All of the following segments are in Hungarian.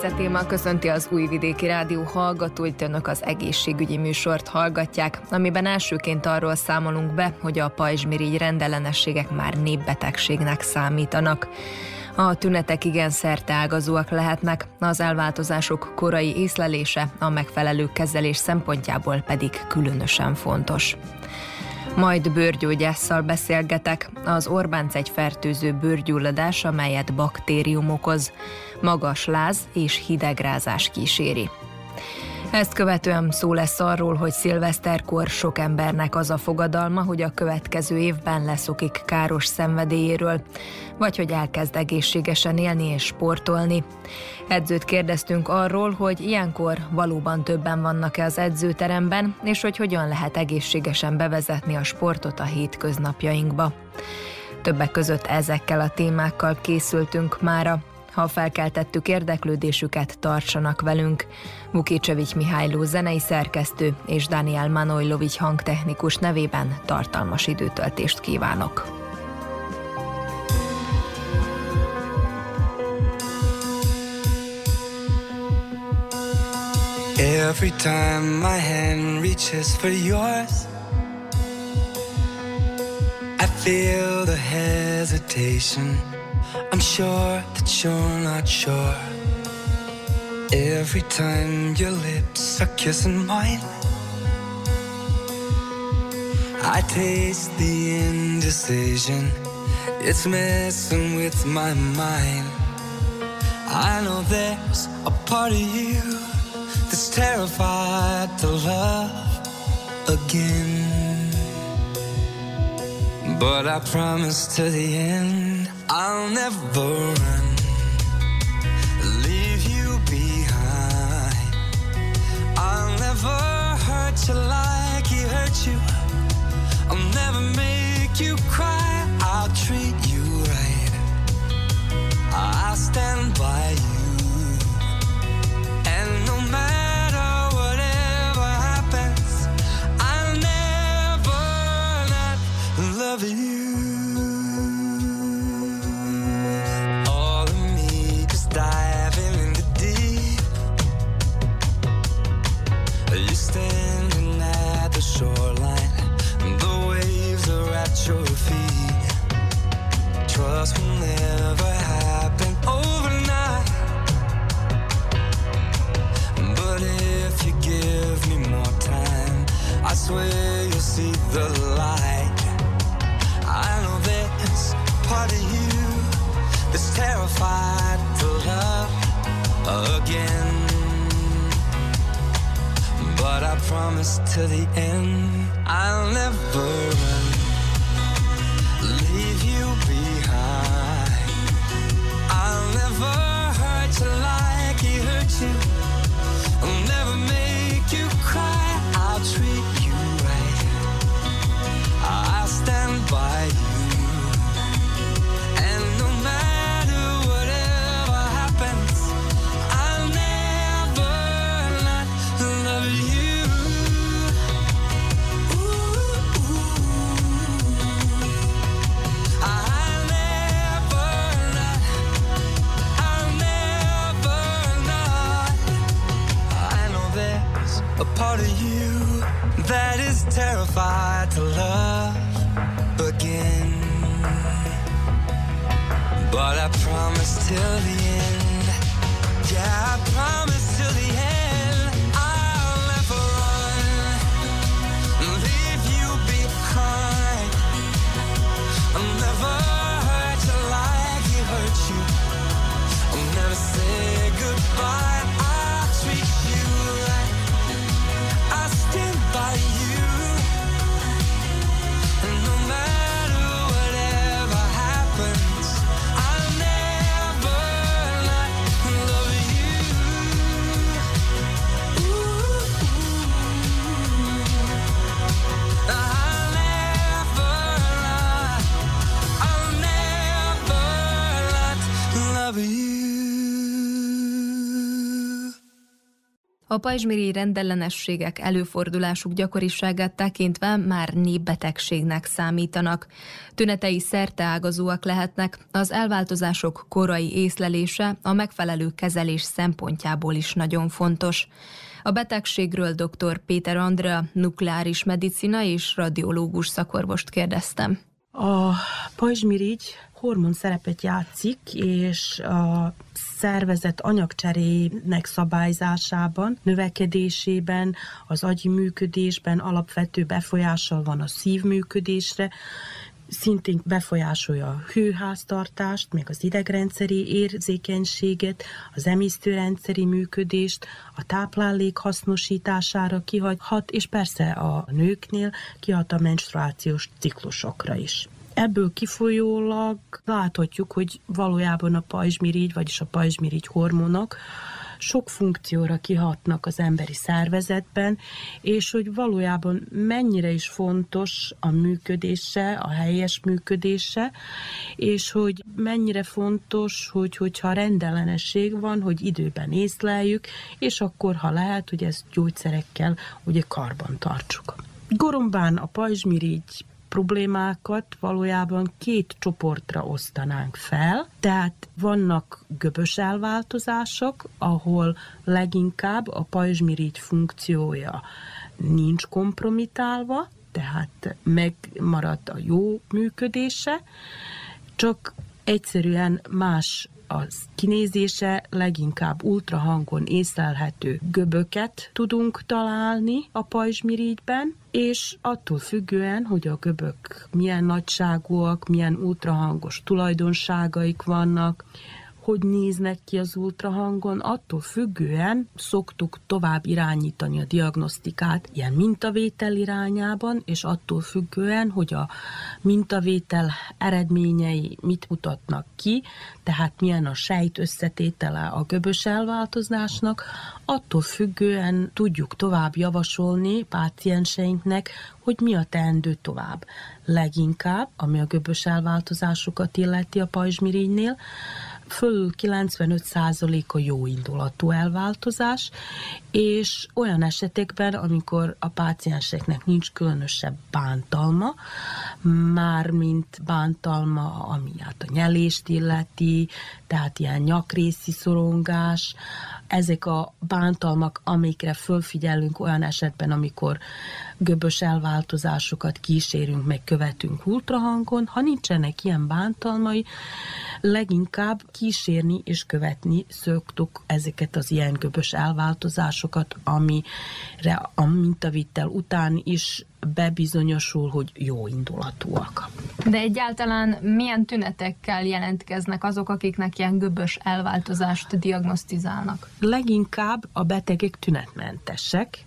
Fice téma köszönti az Újvidéki Rádió hallgatóit, önök az egészségügyi műsort hallgatják, amiben elsőként arról számolunk be, hogy a pajzsmirigy rendellenességek már népbetegségnek számítanak. A tünetek igen ágazóak lehetnek, az elváltozások korai észlelése a megfelelő kezelés szempontjából pedig különösen fontos. Majd bőrgyógyásszal beszélgetek. Az Orbánc egy fertőző bőrgyulladás, amelyet baktérium okoz. Magas láz és hidegrázás kíséri. Ezt követően szó lesz arról, hogy szilveszterkor sok embernek az a fogadalma, hogy a következő évben leszokik káros szenvedélyéről, vagy hogy elkezd egészségesen élni és sportolni. Edzőt kérdeztünk arról, hogy ilyenkor valóban többen vannak-e az edzőteremben, és hogy hogyan lehet egészségesen bevezetni a sportot a hétköznapjainkba. Többek között ezekkel a témákkal készültünk mára. Ha felkeltettük érdeklődésüket, tartsanak velünk. Vukicevics Mihályló zenei szerkesztő és Daniel Manojlovics hangtechnikus nevében tartalmas időtöltést kívánok. Every time my hand reaches for yours I feel the hesitation I'm sure that you're not sure. Every time your lips are kissing mine, I taste the indecision. It's messing with my mind. I know there's a part of you that's terrified to love again. But I promise to the end. I'll never A pajzsmirigy rendellenességek előfordulásuk gyakoriságát tekintve már népbetegségnek számítanak. Tünetei szerteágazóak lehetnek, az elváltozások korai észlelése a megfelelő kezelés szempontjából is nagyon fontos. A betegségről dr. Péter Andrea, nukleáris medicina és radiológus szakorvost kérdeztem. A pajzsmirigy hormon szerepet játszik, és a szervezet anyagcserének szabályzásában, növekedésében, az agyi működésben alapvető befolyással van a szívműködésre, szintén befolyásolja a hőháztartást, még az idegrendszeri érzékenységet, az emésztőrendszeri működést, a táplálék hasznosítására kihagyhat, és persze a nőknél kihat a menstruációs ciklusokra is. Ebből kifolyólag láthatjuk, hogy valójában a pajzsmirigy, vagyis a pajzsmirigy hormonok sok funkcióra kihatnak az emberi szervezetben, és hogy valójában mennyire is fontos a működése, a helyes működése, és hogy mennyire fontos, hogy hogyha rendellenesség van, hogy időben észleljük, és akkor, ha lehet, hogy ezt gyógyszerekkel ugye karban tartsuk. Gorombán a pajzsmirigy problémákat valójában két csoportra osztanánk fel. Tehát vannak göbös elváltozások, ahol leginkább a pajzsmirigy funkciója nincs kompromitálva, tehát megmaradt a jó működése, csak egyszerűen más az kinézése leginkább ultrahangon észlelhető göböket tudunk találni a pajzsmirigyben, és attól függően, hogy a göbök milyen nagyságúak, milyen ultrahangos tulajdonságaik vannak, hogy néznek ki az ultrahangon, attól függően szoktuk tovább irányítani a diagnosztikát ilyen mintavétel irányában, és attól függően, hogy a mintavétel eredményei mit mutatnak ki, tehát milyen a sejt összetétele a göbös elváltozásnak, attól függően tudjuk tovább javasolni pácienseinknek, hogy mi a teendő tovább. Leginkább, ami a göbös elváltozásokat illeti a pajzsmirigynél, fölül 95% a jó indulatú elváltozás, és olyan esetekben, amikor a pácienseknek nincs különösebb bántalma, már mint bántalma, ami hát a nyelést illeti, tehát ilyen nyakrészi szorongás, ezek a bántalmak, amikre fölfigyelünk olyan esetben, amikor göbös elváltozásokat kísérünk, meg követünk ultrahangon, ha nincsenek ilyen bántalmai, leginkább kísérni és követni szoktuk ezeket az ilyen göbös elváltozásokat, amire a mintavittel után is bebizonyosul, hogy jó indulatúak. De egyáltalán milyen tünetekkel jelentkeznek azok, akiknek ilyen göbös elváltozást diagnosztizálnak? Leginkább a betegek tünetmentesek.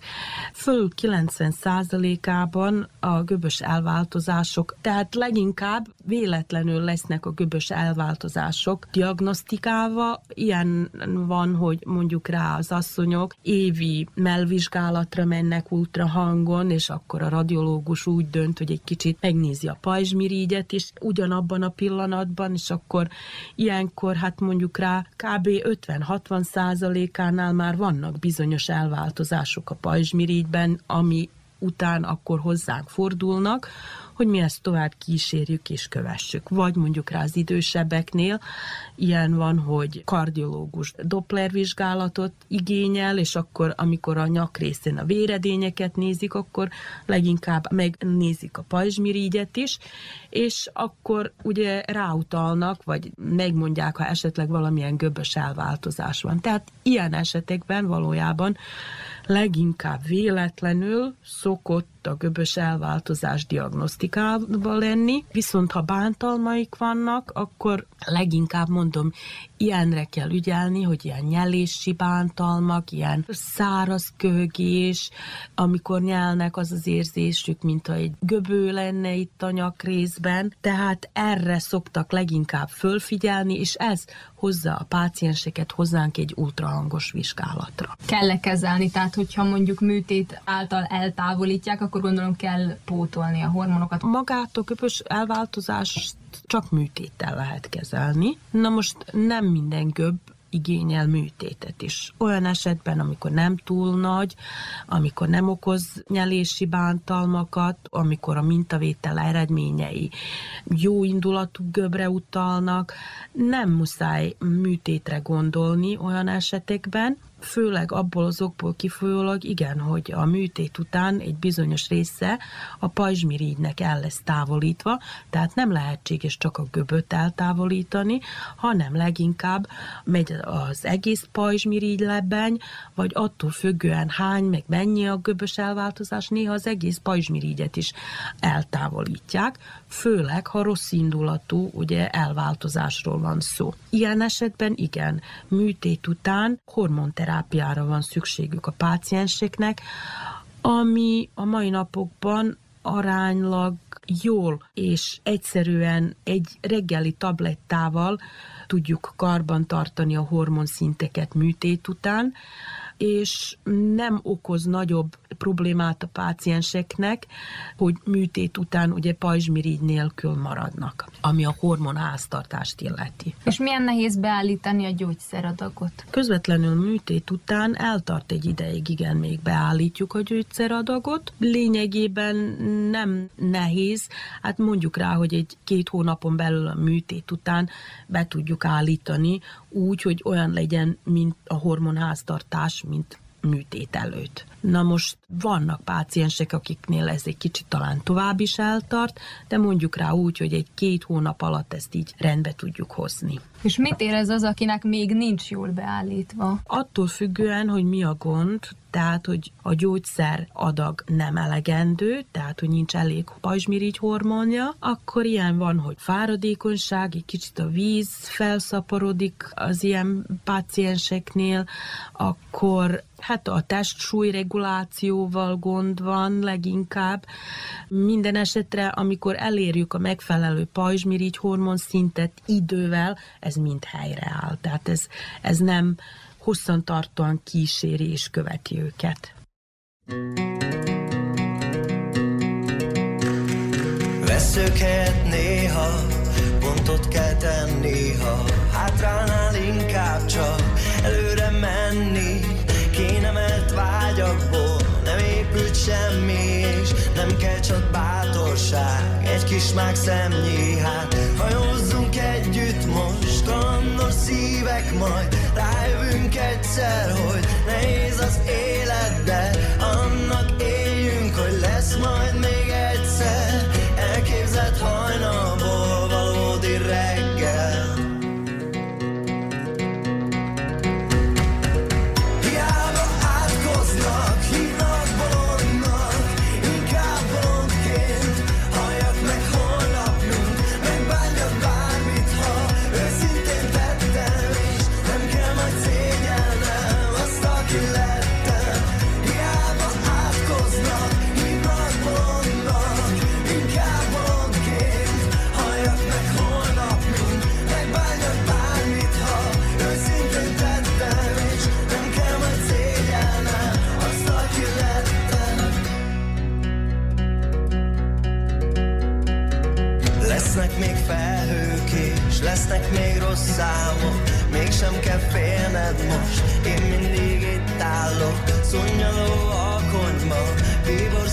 Föl 90%-ában a göbös elváltozások, tehát leginkább véletlenül lesznek a göbös elváltozások diagnosztikálva. Ilyen van, hogy mondjuk rá az asszonyok évi melvizsgálatra mennek ultrahangon, és akkor a radiológus úgy dönt, hogy egy kicsit megnézi a pajzsmirigyet is ugyanabban a pillanatban, és akkor ilyenkor hát mondjuk rá kb. 50-60 százalékánál már vannak bizonyos elváltozások a pajzsmirigyben, ami után akkor hozzánk fordulnak, hogy mi ezt tovább kísérjük és kövessük. Vagy mondjuk rá az idősebbeknél ilyen van, hogy kardiológus Doppler vizsgálatot igényel, és akkor, amikor a nyak részén a véredényeket nézik, akkor leginkább megnézik a pajzsmirigyet is, és akkor ugye ráutalnak, vagy megmondják, ha esetleg valamilyen göbös elváltozás van. Tehát ilyen esetekben valójában leginkább véletlenül szokott a göbös elváltozás diagnosztikába lenni, viszont ha bántalmaik vannak, akkor leginkább mondom, ilyenre kell ügyelni, hogy ilyen nyelési bántalmak, ilyen száraz köhögés, amikor nyelnek az az érzésük, mint ha egy göbő lenne itt a nyakrészben, tehát erre szoktak leginkább fölfigyelni, és ez hozza a pácienseket hozzánk egy ultrahangos vizsgálatra. Kell-e kezelni, tehát hogyha mondjuk műtét által eltávolítják, akkor gondolom kell pótolni a hormonokat. Magát a köpös elváltozást csak műtéttel lehet kezelni. Na most nem minden göbb igényel műtétet is. Olyan esetben, amikor nem túl nagy, amikor nem okoz nyelési bántalmakat, amikor a mintavétel eredményei jó indulatú göbre utalnak, nem muszáj műtétre gondolni olyan esetekben, főleg abból az okból kifolyólag igen, hogy a műtét után egy bizonyos része a pajzsmirigynek el lesz távolítva, tehát nem lehetséges csak a göböt eltávolítani, hanem leginkább megy az egész pajzsmirigy lebeny, vagy attól függően hány, meg mennyi a göbös elváltozás, néha az egész pajzsmirigyet is eltávolítják, főleg ha rossz indulatú ugye elváltozásról van szó. Ilyen esetben igen, műtét után hormonterápia terápiára van szükségük a pácienseknek, ami a mai napokban aránylag jól és egyszerűen egy reggeli tablettával tudjuk karban tartani a hormonszinteket műtét után, és nem okoz nagyobb problémát a pácienseknek, hogy műtét után ugye pajzsmirigy nélkül maradnak, ami a hormonháztartást illeti. És milyen nehéz beállítani a gyógyszeradagot? Közvetlenül műtét után eltart egy ideig, igen, még beállítjuk a gyógyszeradagot. Lényegében nem nehéz, hát mondjuk rá, hogy egy két hónapon belül a műtét után be tudjuk állítani úgy, hogy olyan legyen, mint a hormonháztartás, mint műtét előtt. Na most vannak páciensek, akiknél ez egy kicsit talán tovább is eltart, de mondjuk rá úgy, hogy egy két hónap alatt ezt így rendbe tudjuk hozni. És mit érez az, akinek még nincs jól beállítva? Attól függően, hogy mi a gond, tehát, hogy a gyógyszer adag nem elegendő, tehát, hogy nincs elég pajzsmirigy hormonja, akkor ilyen van, hogy fáradékonyság, egy kicsit a víz felszaporodik az ilyen pácienseknél, akkor hát a testsúly regulációval gond van leginkább. Minden esetre, amikor elérjük a megfelelő pajzsmirigy hormon szintet idővel, ez mind helyreáll. Tehát ez, ez nem hosszantartóan kíséri és követi őket. Veszők helyett néha pontot kell tenni, ha hátránál inkább csak előre menni, vágyakból nem épült semmi, és nem kell csak bátorság, egy kis mák szemnyi, hát hajózzunk együtt most, kalandos szívek majd, rájövünk egyszer, hogy nehéz az élet, de annak éljünk, hogy lesz majd még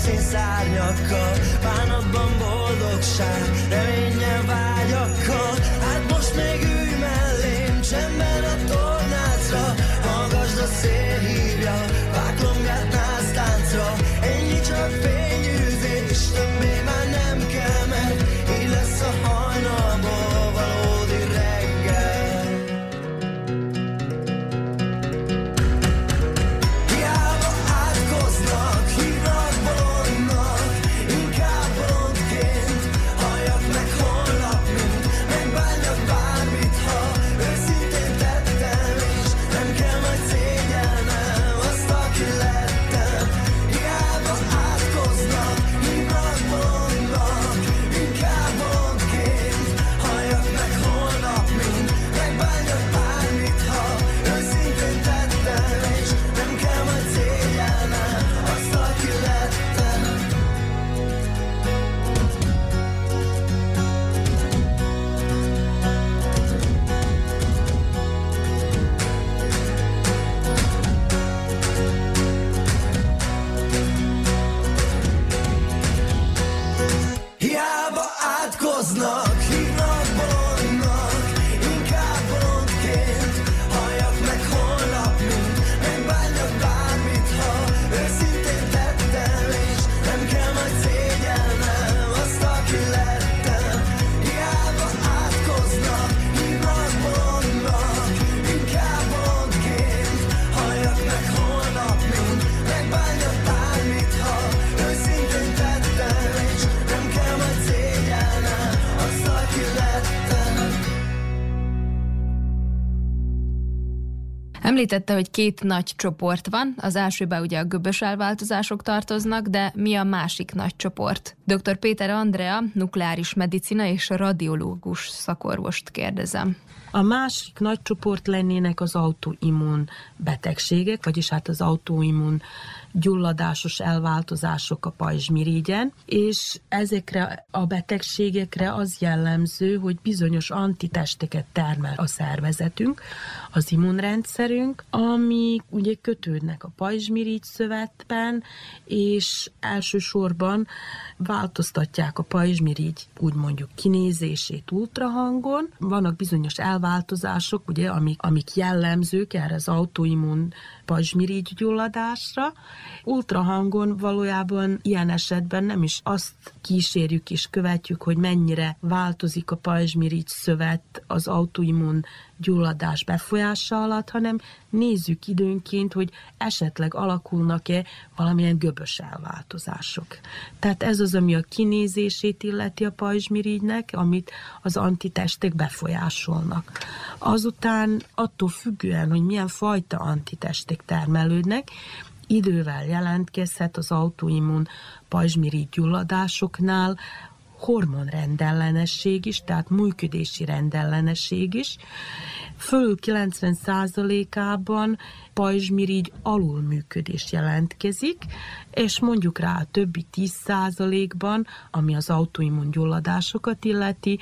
bíbor szárnyakkal Bánatban boldogság, Említette, hogy két nagy csoport van, az elsőben ugye a göbös elváltozások tartoznak, de mi a másik nagy csoport? Dr. Péter Andrea, nukleáris medicina és radiológus szakorvost kérdezem. A másik nagy csoport lennének az autoimmun betegségek, vagyis hát az autoimmun gyulladásos elváltozások a pajzsmirigyen, és ezekre a betegségekre az jellemző, hogy bizonyos antitesteket termel a szervezetünk, az immunrendszerünk, ami ugye kötődnek a pajzsmirigy szövetben, és elsősorban változtatják a pajzsmirigy, úgy mondjuk kinézését ultrahangon. Vannak bizonyos elváltozások, ugye, amik, amik jellemzők erre az autoimmun pajzsmirigy gyulladásra. Ultrahangon valójában ilyen esetben nem is azt kísérjük és követjük, hogy mennyire változik a pajzsmirigy szövet az autoimmun gyulladás befolyása alatt, hanem nézzük időnként, hogy esetleg alakulnak-e valamilyen göbös elváltozások. Tehát ez az, ami a kinézését illeti a pajzsmirigynek, amit az antitestek befolyásolnak. Azután attól függően, hogy milyen fajta antitestek termelődnek, idővel jelentkezhet az autoimmun pajzsmirigy gyulladásoknál hormonrendellenesség is, tehát működési rendellenesség is. Fölül 90%-ában pajzsmirigy alulműködés jelentkezik, és mondjuk rá a többi 10%-ban, ami az autoimmun gyulladásokat illeti,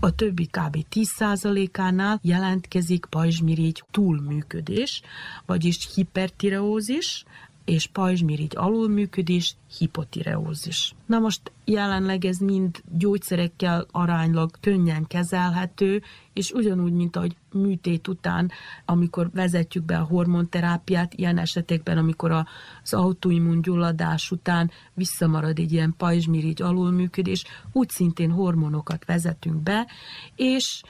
a többi kb. 10%-ánál jelentkezik pajzsmirigy túlműködés, vagyis hipertireózis, és pajzsmirigy alulműködés, hipotireózis. Na most jelenleg ez mind gyógyszerekkel aránylag könnyen kezelhető, és ugyanúgy, mint ahogy műtét után, amikor vezetjük be a hormonterápiát, ilyen esetekben, amikor az autoimmun gyulladás után visszamarad egy ilyen pajzsmirigy alulműködés, úgy szintén hormonokat vezetünk be, és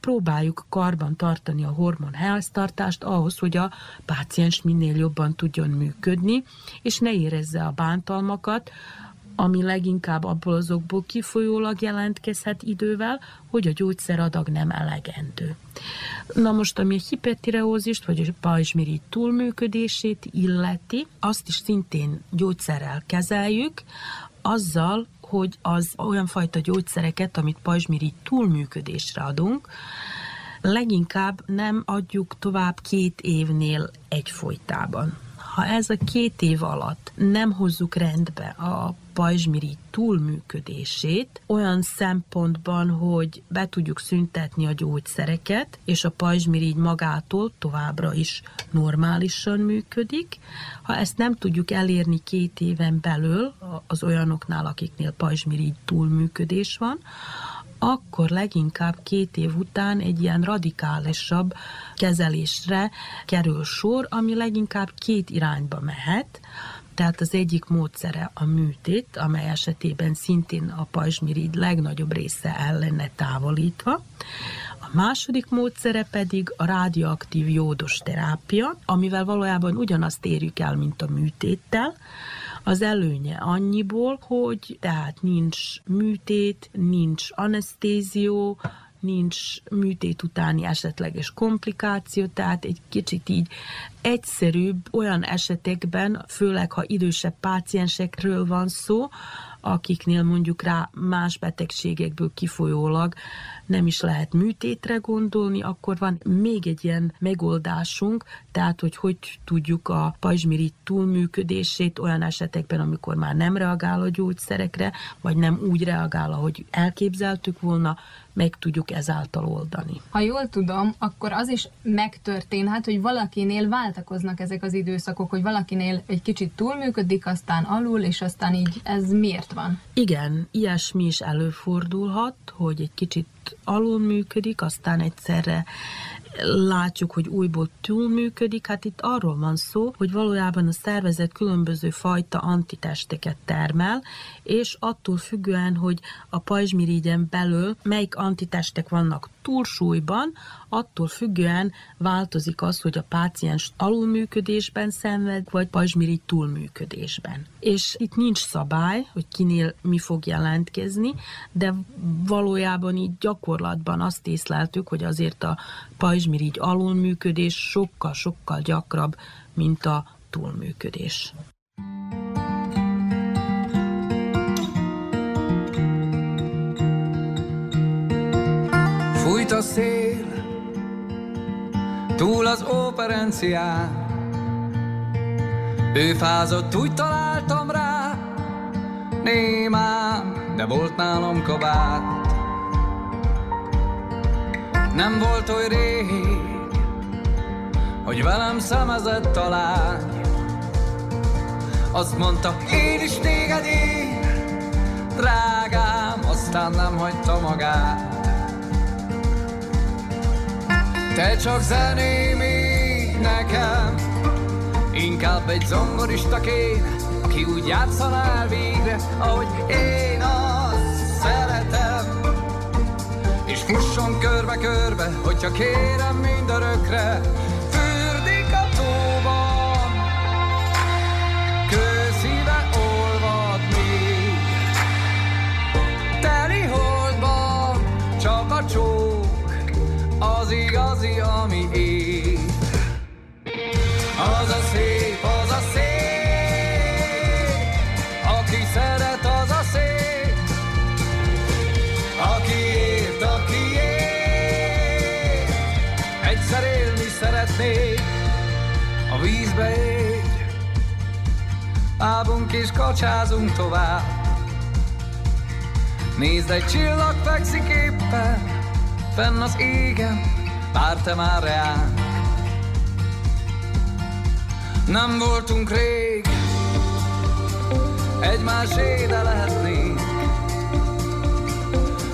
próbáljuk karban tartani a hormon háztartást ahhoz, hogy a páciens minél jobban tudjon működni, és ne érezze a bántalmakat, ami leginkább abból azokból kifolyólag jelentkezhet idővel, hogy a gyógyszeradag nem elegendő. Na most, ami a hipertireózist, vagy a pajzsmirigy túlműködését illeti, azt is szintén gyógyszerrel kezeljük, azzal, hogy az olyan fajta gyógyszereket, amit pajzsmirigy túlműködésre adunk, leginkább nem adjuk tovább két évnél egyfolytában. Ha ez a két év alatt nem hozzuk rendbe a pajzsmirigy túlműködését olyan szempontban, hogy be tudjuk szüntetni a gyógyszereket, és a pajzsmirigy magától továbbra is normálisan működik. Ha ezt nem tudjuk elérni két éven belül az olyanoknál, akiknél pajzsmirigy túlműködés van, akkor leginkább két év után egy ilyen radikálisabb kezelésre kerül sor, ami leginkább két irányba mehet. Tehát az egyik módszere a műtét, amely esetében szintén a pajzsmirigy legnagyobb része el lenne távolítva. A második módszere pedig a radioaktív jódos terápia, amivel valójában ugyanazt érjük el, mint a műtéttel, az előnye annyiból, hogy tehát nincs műtét, nincs anesztézió, nincs műtét utáni esetleges komplikáció, tehát egy kicsit így egyszerűbb olyan esetekben, főleg ha idősebb páciensekről van szó, akiknél mondjuk rá más betegségekből kifolyólag nem is lehet műtétre gondolni, akkor van még egy ilyen megoldásunk, tehát hogy hogy tudjuk a pajzsmirigy túlműködését olyan esetekben, amikor már nem reagál a gyógyszerekre, vagy nem úgy reagál, ahogy elképzeltük volna, meg tudjuk ezáltal oldani. Ha jól tudom, akkor az is megtörténhet, hogy valakinél váltakoznak ezek az időszakok, hogy valakinél egy kicsit túlműködik, aztán alul, és aztán így ez miért van? Igen, ilyesmi is előfordulhat, hogy egy kicsit alul működik, aztán egyszerre látjuk, hogy újból túlműködik, hát itt arról van szó, hogy valójában a szervezet különböző fajta antitesteket termel, és attól függően, hogy a pajzsmirigyen belül melyik antitestek vannak túlsúlyban, attól függően változik az, hogy a páciens alulműködésben szenved, vagy pajzsmirigy túlműködésben. És itt nincs szabály, hogy kinél mi fog jelentkezni, de valójában így gyakorlatban azt észleltük, hogy azért a pajzs pajzsmirigy alulműködés sokkal-sokkal gyakrabb, mint a túlműködés. Fújt a szél, az operencián, ő fázott, úgy találtam rá, némán, de volt nálam kabát. Nem volt oly rég, hogy velem szemezett a lány. Azt mondta, én is téged én, drágám, aztán nem hagyta magát. Te csak zeném nekem, inkább egy zongorista kéne, aki úgy játszanál végre, ahogy én azt szeretem. És fusson körbe-körbe, hogyha kérem mindörökre, lábunk és kacsázunk tovább. Nézd, egy csillag fekszik éppen, fenn az égen, vár te már reál. Nem voltunk rég, egymás éde lehetnénk.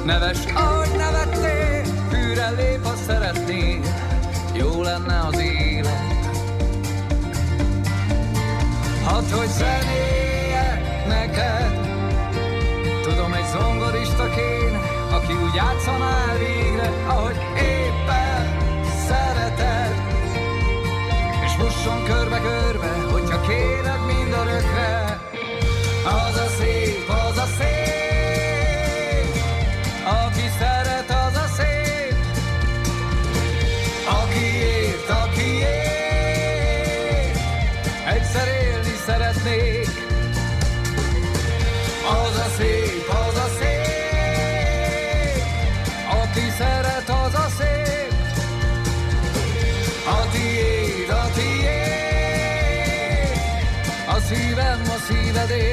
Neves, ahogy nevettél, fűre lép, ha szeretnél, jó lenne az élet. Hadd, hogy zenéjek neked, tudom, egy zongorista kéne, aki úgy játszanál végre, ahogy éppen szereted. És fusson körbe-körbe, hogyha kéred mind örökre. Az a szép, az a szép, சிவதே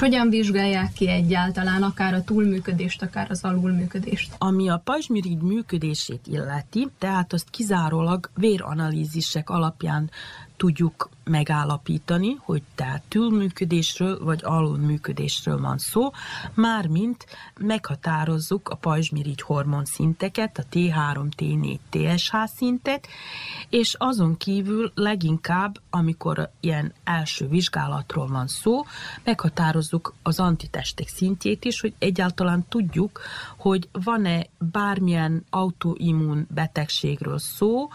hogyan vizsgálják ki egyáltalán akár a túlműködést, akár az alulműködést? Ami a pajzsmirigy működését illeti, tehát azt kizárólag véranalízisek alapján tudjuk megállapítani, hogy tehát túlműködésről vagy alulműködésről van szó, mármint meghatározzuk a pajzsmirigy hormon szinteket, a T3, T4, TSH szintet, és azon kívül leginkább, amikor ilyen első vizsgálatról van szó, meghatározzuk az antitestek szintjét is, hogy egyáltalán tudjuk, hogy van-e bármilyen autoimmun betegségről szó,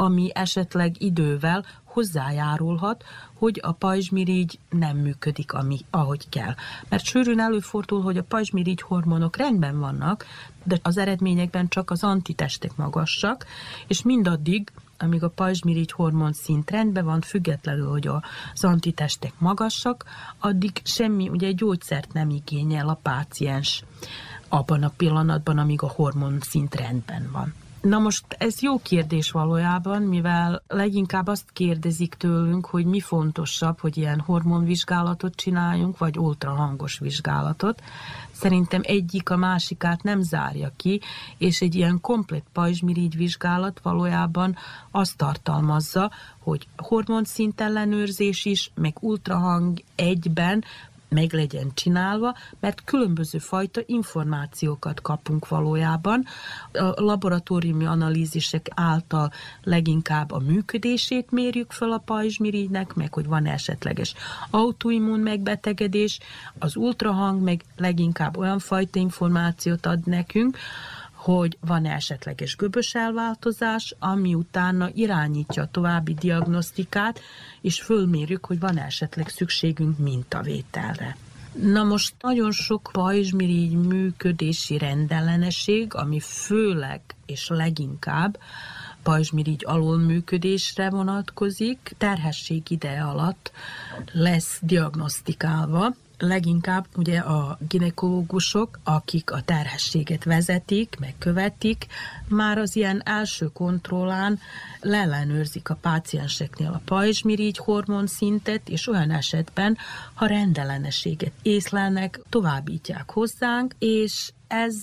ami esetleg idővel hozzájárulhat, hogy a pajzsmirigy nem működik, ami, ahogy kell. Mert sűrűn előfordul, hogy a pajzsmirigy hormonok rendben vannak, de az eredményekben csak az antitestek magasak, és mindaddig, amíg a pajzsmirigy hormon szint rendben van, függetlenül, hogy az antitestek magasak, addig semmi, ugye gyógyszert nem igényel a páciens abban a pillanatban, amíg a hormon szint rendben van. Na most ez jó kérdés valójában, mivel leginkább azt kérdezik tőlünk, hogy mi fontosabb, hogy ilyen hormonvizsgálatot csináljunk, vagy ultrahangos vizsgálatot. Szerintem egyik a másikát nem zárja ki, és egy ilyen komplet pajzsmirigy vizsgálat valójában azt tartalmazza, hogy hormonszint ellenőrzés is, meg ultrahang egyben meg legyen csinálva, mert különböző fajta információkat kapunk valójában. A laboratóriumi analízisek által leginkább a működését mérjük fel a pajzsmirigynek, meg hogy van esetleges autoimmun megbetegedés, az ultrahang meg leginkább olyan fajta információt ad nekünk, hogy van-e esetleges göbös elváltozás, ami utána irányítja a további diagnosztikát, és fölmérjük, hogy van-e esetleg szükségünk mintavételre. Na most nagyon sok pajzsmirigy működési rendellenesség, ami főleg és leginkább pajzsmirigy alulműködésre vonatkozik, terhesség ide alatt lesz diagnosztikálva, leginkább ugye a ginekológusok, akik a terhességet vezetik, megkövetik, már az ilyen első kontrollán leellenőrzik a pácienseknél a pajzsmirigy hormonszintet, és olyan esetben, ha rendellenességet észlelnek, továbbítják hozzánk, és ez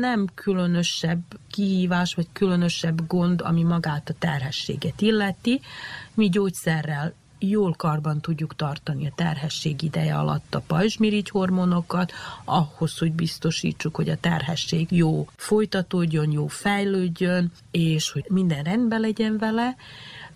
nem különösebb kihívás, vagy különösebb gond, ami magát a terhességet illeti. Mi gyógyszerrel jól karban tudjuk tartani a terhesség ideje alatt a pajzsmirigy hormonokat, ahhoz, hogy biztosítsuk, hogy a terhesség jó folytatódjon, jó fejlődjön, és hogy minden rendben legyen vele,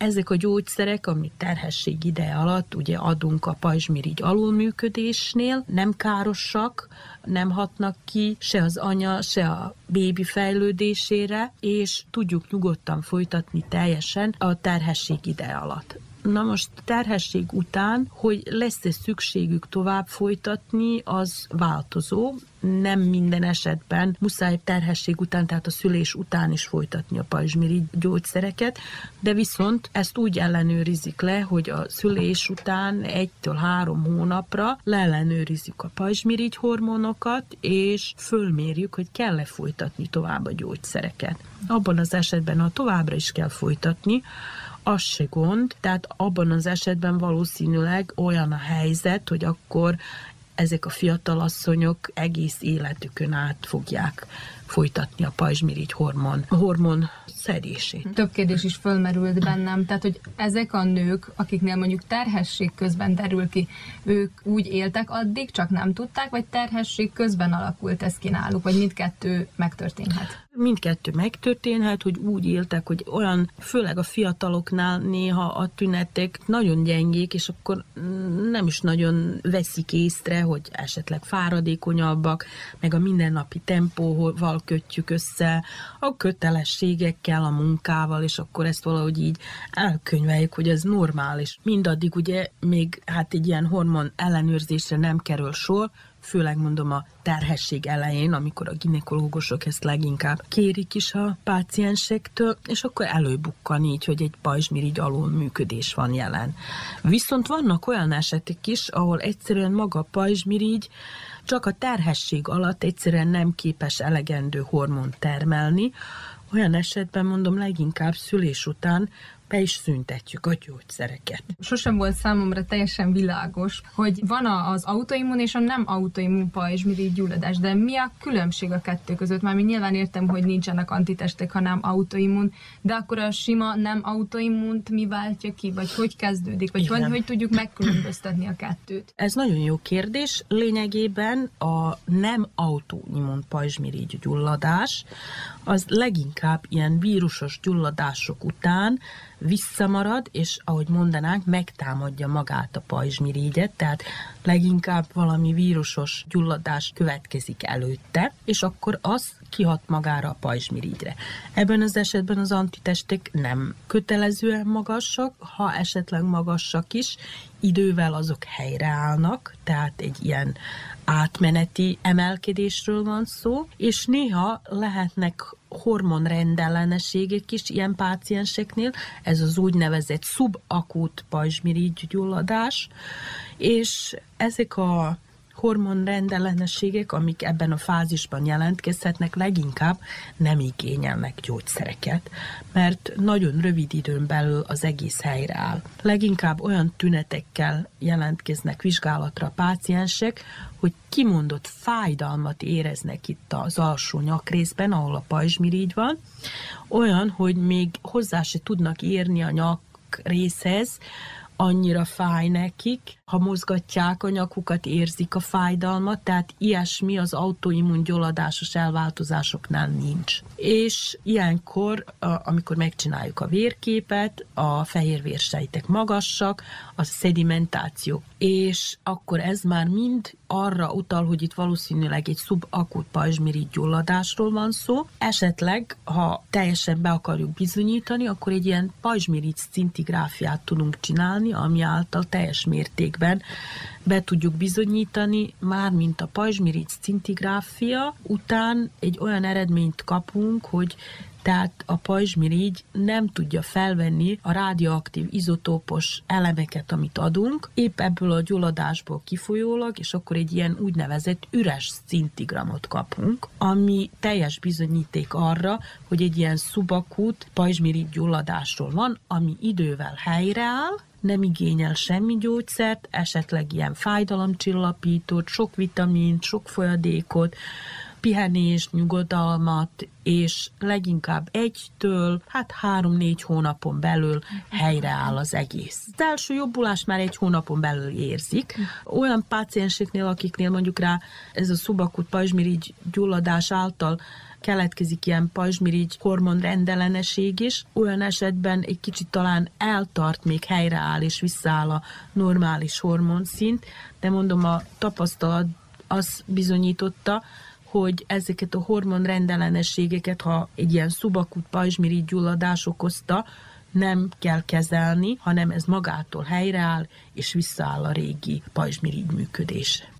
ezek a gyógyszerek, amit terhesség ideje alatt ugye adunk a pajzsmirigy alulműködésnél, nem károsak, nem hatnak ki se az anya, se a bébi fejlődésére, és tudjuk nyugodtan folytatni teljesen a terhesség ideje alatt. Na most terhesség után, hogy lesz-e szükségük tovább folytatni, az változó. Nem minden esetben muszáj terhesség után, tehát a szülés után is folytatni a pajzsmirigy gyógyszereket, de viszont ezt úgy ellenőrizik le, hogy a szülés után egytől három hónapra leellenőrizzük a pajzsmirigy hormonokat, és fölmérjük, hogy kell-e folytatni tovább a gyógyszereket. Abban az esetben, ha továbbra is kell folytatni, az se gond, tehát abban az esetben valószínűleg olyan a helyzet, hogy akkor ezek a fiatalasszonyok egész életükön át fogják folytatni a pajzsmirigy hormon, hormon szedését. Több kérdés is fölmerült bennem, tehát hogy ezek a nők, akiknél mondjuk terhesség közben derül ki, ők úgy éltek addig, csak nem tudták, vagy terhesség közben alakult ez ki náluk, vagy mindkettő megtörténhet? Mindkettő megtörténhet, hogy úgy éltek, hogy olyan, főleg a fiataloknál néha a tünetek nagyon gyengék, és akkor nem is nagyon veszik észre, hogy esetleg fáradékonyabbak, meg a mindennapi tempóval kötjük össze a kötelességekkel, a munkával, és akkor ezt valahogy így elkönyveljük, hogy ez normális. Mindaddig ugye még hát egy ilyen hormon ellenőrzésre nem kerül sor, főleg mondom a terhesség elején, amikor a ginekológusok ezt leginkább kérik is a páciensektől, és akkor előbukkan így, hogy egy pajzsmirigy alul működés van jelen. Viszont vannak olyan esetek is, ahol egyszerűen maga a pajzsmirigy csak a terhesség alatt egyszerűen nem képes elegendő hormon termelni, olyan esetben mondom leginkább szülés után be is szüntetjük a gyógyszereket. Sosem volt számomra teljesen világos, hogy van az autoimmun és a nem autoimmun pajzsmirigy gyulladás, de mi a különbség a kettő között? Már mi nyilván értem, hogy nincsenek antitestek, hanem autoimmun, de akkor a sima nem autoimmunt mi váltja ki, vagy hogy kezdődik, vagy hogy, hogy tudjuk megkülönböztetni a kettőt? Ez nagyon jó kérdés. Lényegében a nem autoimmun pajzsmirigy gyulladás az leginkább ilyen vírusos gyulladások után visszamarad, és ahogy mondanánk, megtámadja magát a pajzsmirigyet, tehát leginkább valami vírusos gyulladás következik előtte, és akkor az kihat magára a pajzsmirigyre. Ebben az esetben az antitestek nem kötelezően magasak, ha esetleg magasak is, idővel azok helyreállnak, tehát egy ilyen átmeneti emelkedésről van szó, és néha lehetnek hormonrendellenességek is ilyen pácienseknél, ez az úgynevezett szubakut pajzsmirigy gyulladás, és ezek a hormonrendellenességek, amik ebben a fázisban jelentkezhetnek, leginkább nem igényelnek gyógyszereket, mert nagyon rövid időn belül az egész helyre áll. Leginkább olyan tünetekkel jelentkeznek vizsgálatra páciensek, hogy kimondott fájdalmat éreznek itt az alsó nyakrészben, ahol a pajzsmirigy van, olyan, hogy még hozzá se tudnak érni a nyak részhez, annyira fáj nekik, ha mozgatják a nyakukat, érzik a fájdalmat, tehát ilyesmi az autoimmun gyulladásos elváltozásoknál nincs. És ilyenkor, amikor megcsináljuk a vérképet, a fehérvérsejtek magasak, a szedimentáció, és akkor ez már mind arra utal, hogy itt valószínűleg egy szubakut pajzsmirigy gyulladásról van szó. Esetleg, ha teljesen be akarjuk bizonyítani, akkor egy ilyen pajzsmirigy szintigráfiát tudunk csinálni, ami által teljes mértékben be tudjuk bizonyítani, már mint a pajzsmirigy szintigráfia után egy olyan eredményt kapunk, hogy tehát a pajzsmirigy nem tudja felvenni a rádióaktív izotópos elemeket, amit adunk, épp ebből a gyulladásból kifolyólag, és akkor egy ilyen úgynevezett üres szintigramot kapunk, ami teljes bizonyíték arra, hogy egy ilyen szubakút pajzsmirigy gyulladásról van, ami idővel helyreáll, nem igényel semmi gyógyszert, esetleg ilyen fájdalomcsillapítót, sok vitamint, sok folyadékot, pihenést, nyugodalmat, és leginkább egytől, hát három-négy hónapon belül helyreáll az egész. Az első jobbulást már egy hónapon belül érzik. Olyan pácienseknél, akiknél mondjuk rá ez a szubakut pajzsmirigy gyulladás által keletkezik ilyen pajzsmirigy hormonrendellenesség is, olyan esetben egy kicsit talán eltart, még helyreáll és visszaáll a normális hormonszint, de mondom a tapasztalat az bizonyította, hogy ezeket a hormonrendellenességeket, ha egy ilyen szubakut pajzsmirigy gyulladás okozta, nem kell kezelni, hanem ez magától helyreáll, és visszaáll a régi pajzsmirigy működése.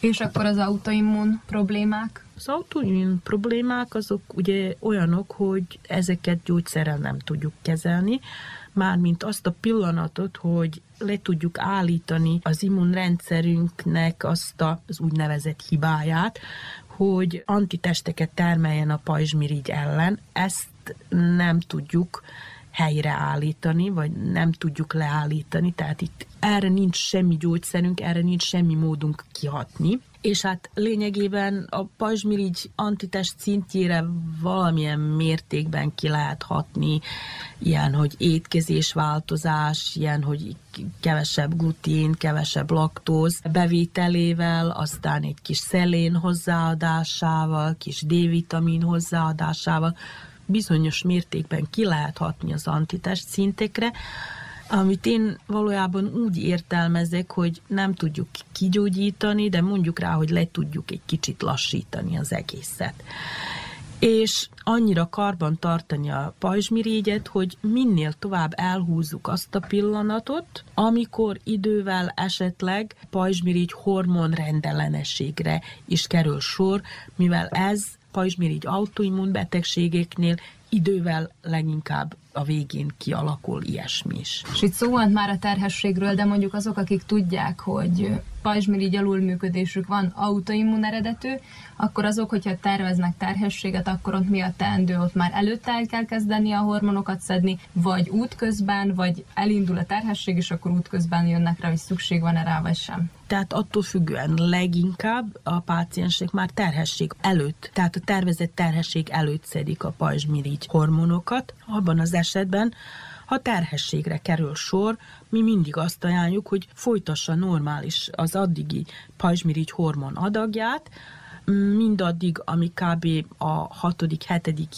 És akkor az autoimmun problémák? Az autoimmun problémák azok ugye olyanok, hogy ezeket gyógyszerrel nem tudjuk kezelni, mármint azt a pillanatot, hogy le tudjuk állítani az immunrendszerünknek azt az úgynevezett hibáját, hogy antitesteket termeljen a pajzsmirigy ellen. Ezt nem tudjuk helyreállítani, vagy nem tudjuk leállítani, tehát itt erre nincs semmi gyógyszerünk, erre nincs semmi módunk kihatni. És hát lényegében a pajzsmirigy antitest szintjére valamilyen mértékben ki lehet hatni, ilyen, hogy étkezés változás, ilyen, hogy kevesebb glutén, kevesebb laktóz bevételével, aztán egy kis szelén hozzáadásával, kis D-vitamin hozzáadásával, bizonyos mértékben ki lehet hatni az antitest szintekre, amit én valójában úgy értelmezek, hogy nem tudjuk kigyógyítani, de mondjuk rá, hogy le tudjuk egy kicsit lassítani az egészet. És annyira karban tartani a pajzsmirigyet, hogy minél tovább elhúzzuk azt a pillanatot, amikor idővel esetleg pajzsmirigy hormon rendellenességre is kerül sor, mivel ez pajzsmirigy autoimmun betegségeknél idővel leginkább a végén kialakul ilyesmi is. És itt szó volt már a terhességről, de mondjuk azok, akik tudják, hogy pajzsmirigy alulműködésük van autoimmun eredetű, akkor azok, hogyha terveznek terhességet, akkor ott mi a teendő? Ott már előtte el kell kezdeni a hormonokat szedni, vagy útközben, vagy elindul a terhesség, és akkor útközben jönnek rá, hogy szükség van-e rá, vagy sem. Tehát attól függően leginkább a páciensek már terhesség előtt, tehát a tervezett terhesség előtt szedik a pajzsmirigy hormonokat. Abban az esetben, ha terhességre kerül sor, mi mindig azt ajánljuk, hogy folytassa normális az addigi pajzsmirigy hormon adagját, mindaddig, ami kb. a hatodik, hetedik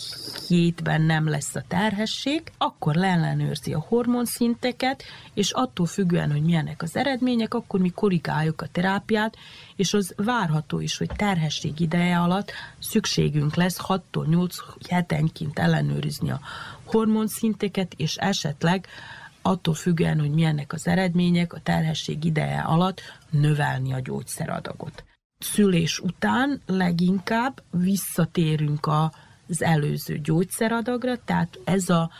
hétben nem lesz a terhesség, akkor leellenőrzi a hormonszinteket, és attól függően, hogy milyenek az eredmények, akkor mi korrigáljuk a terápiát, és az várható is, hogy terhesség ideje alatt szükségünk lesz 6-tól 8 hetenként ellenőrizni a hormonszinteket, és esetleg attól függően, hogy milyenek az eredmények, a terhesség ideje alatt növelni a gyógyszeradagot szülés után leginkább visszatérünk az előző gyógyszeradagra, tehát ez a,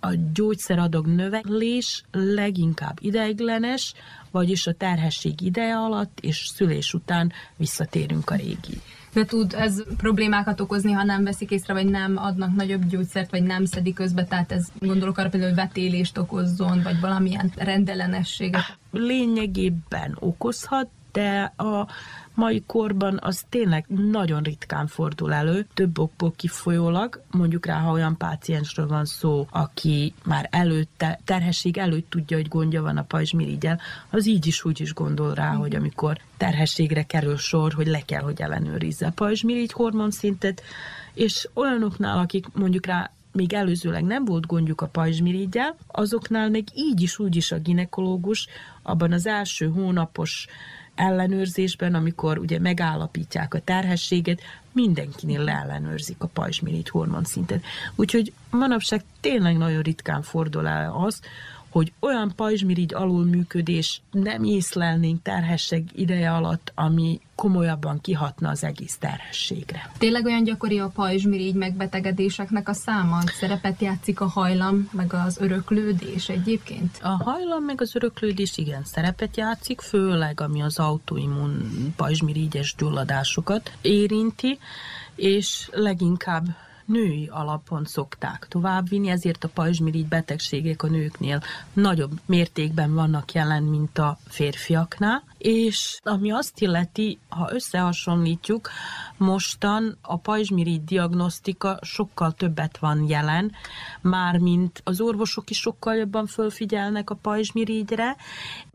a gyógyszeradag növelés leginkább ideiglenes, vagyis a terhesség ideje alatt és szülés után visszatérünk a régi. De tud ez problémákat okozni, ha nem veszik észre, vagy nem adnak nagyobb gyógyszert, vagy nem szedik közbe, tehát ez gondolok arra például, hogy vetélést okozzon, vagy valamilyen rendellenességet. Lényegében okozhat, de a mai korban az tényleg nagyon ritkán fordul elő, több okból kifolyólag, mondjuk rá, ha olyan páciensről van szó, aki már előtte, terhesség előtt tudja, hogy gondja van a pajzsmirigyel, az így is úgy is gondol rá, hogy amikor terhességre kerül sor, hogy le kell, hogy ellenőrizze a pajzsmirigy hormonszintet, és olyanoknál, akik mondjuk rá még előzőleg nem volt gondjuk a pajzsmirigyel, azoknál meg így is úgy is a ginekológus abban az első hónapos ellenőrzésben, amikor ugye megállapítják a terhességet, mindenkinél leellenőrzik a pajzsmirigy hormonszintet. Úgyhogy manapság tényleg nagyon ritkán fordul el az, hogy olyan pajzsmirigy alulműködés nem észlelnénk terhesség ideje alatt, ami komolyabban kihatna az egész terhességre. Tényleg olyan gyakori a pajzsmirigy megbetegedéseknek a száma? Szerepet játszik a hajlam, meg az öröklődés egyébként? A hajlam meg az öröklődés igen szerepet játszik, főleg ami az autoimmun pajzsmirigyes gyulladásokat érinti, és leginkább női alapon szokták továbbvinni, ezért a pajzsmirigy betegségek a nőknél nagyobb mértékben vannak jelen, mint a férfiaknál. És ami azt illeti, ha összehasonlítjuk, mostan a pajzsmirigy diagnosztika sokkal többet van jelen, mármint az orvosok is sokkal jobban fölfigyelnek a pajzsmirigyre,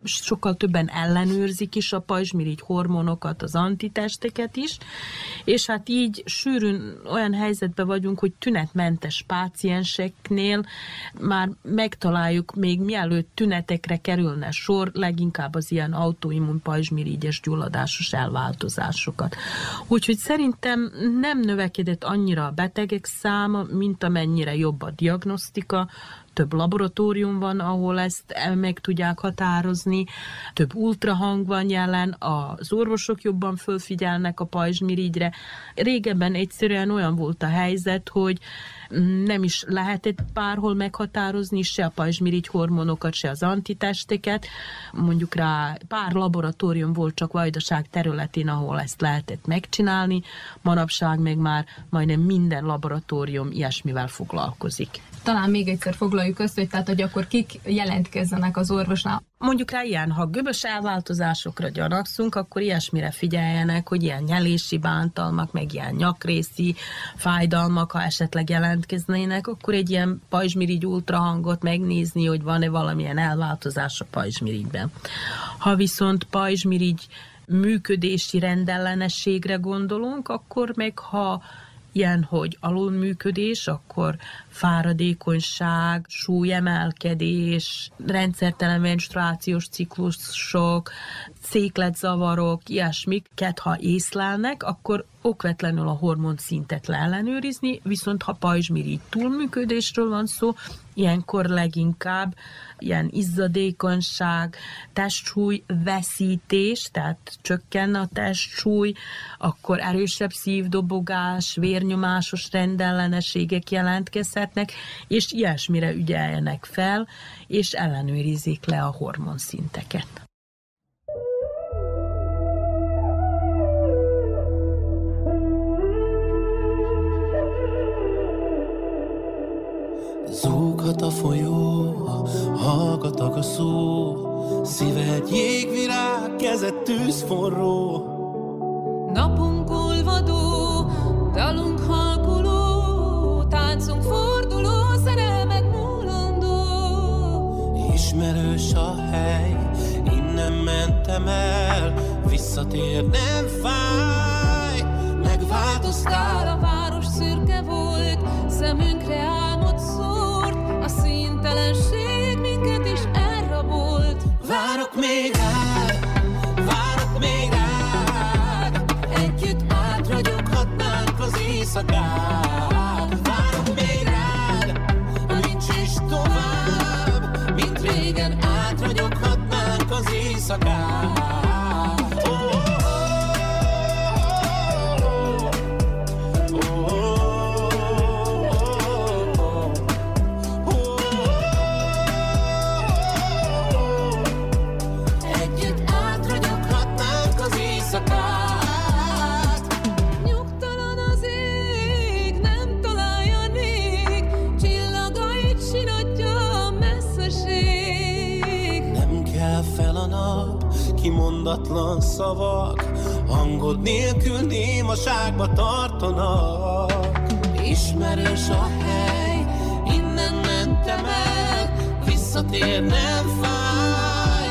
sokkal többen ellenőrzik is a pajzsmirigy hormonokat, az antitesteket is, és hát így sűrűn olyan helyzetben vagyunk, hogy tünetmentes pácienseknél már megtaláljuk még mielőtt tünetekre kerülne sor, leginkább az ilyen autoimmun pajzsmirigyes gyulladásos elváltozásokat. Úgyhogy szerintem nem növekedett annyira a betegek száma, mint amennyire jobb a diagnosztika, több laboratórium van, ahol ezt meg tudják határozni, több ultrahang van jelen, az orvosok jobban fölfigyelnek a pajzsmirigyre. Régebben egyszerűen olyan volt a helyzet, hogy nem is lehetett párhol meghatározni se a pajzsmirigy hormonokat, se az antitesteket. Mondjuk rá pár laboratórium volt csak Vajdaság területén, ahol ezt lehetett megcsinálni. Manapság meg már majdnem minden laboratórium ilyesmivel foglalkozik. Talán még egyszer foglaljuk össze, hogy tehát, hogy akkor kik jelentkezzenek az orvosnál. Mondjuk rá ilyen, ha göbös elváltozásokra gyanakszunk, akkor ilyesmire figyeljenek, hogy ilyen nyelési bántalmak, meg ilyen nyakrészi fájdalmak, ha esetleg jelentkeznének, akkor egy ilyen pajzsmirigy ultrahangot megnézni, hogy van-e valamilyen elváltozás a pajzsmirigyben. Ha viszont pajzsmirigy működési rendellenességre gondolunk, akkor meg ha ilyen, hogy alulműködés, akkor fáradékonyság, súlyemelkedés, rendszertelen menstruációs ciklusok, székletzavarok, ilyesmiket, ha észlelnek, akkor okvetlenül a hormon szintet leellenőrizni, viszont ha pajzsmirigy túlműködésről van szó, ilyenkor leginkább ilyen izzadékonyság, testsúly veszítés, tehát csökkenne a testsúly, akkor erősebb szívdobogás, vérnyomásos rendellenességek jelentkezhetnek, és ilyesmire ügyeljenek fel, és ellenőrizzék le a hormonszinteket. Zúghat a folyó, hallgatag a szó, Szíved jégvirág, kezed tűz forró. Napunk olvadó, dalunk halkuló, táncunk forduló, szerelmed múlandó. Ismerős a hely, innen mentem el, Visszatér nem fáj, Megváltoztál, a város szürke volt, szemünkre álmod szórt, Várok még rád, várok még rád, Együtt átragyoghatnánk az éjszakát. Várok még rád, nincs is tovább, mint régen átragyoghatnánk az éjszakát. Oh, kimondatlan szavak Hangod nélkül némaságba tartanak. Ismerős a hely, innen mentem el Visszatér nem fáj.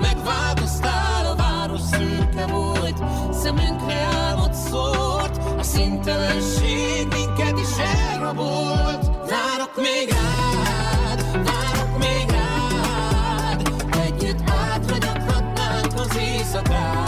Megváltoztál, a város szürke volt Szemünkre álmod szórt A színtelenség minket is elrabolt. Várj még rád, az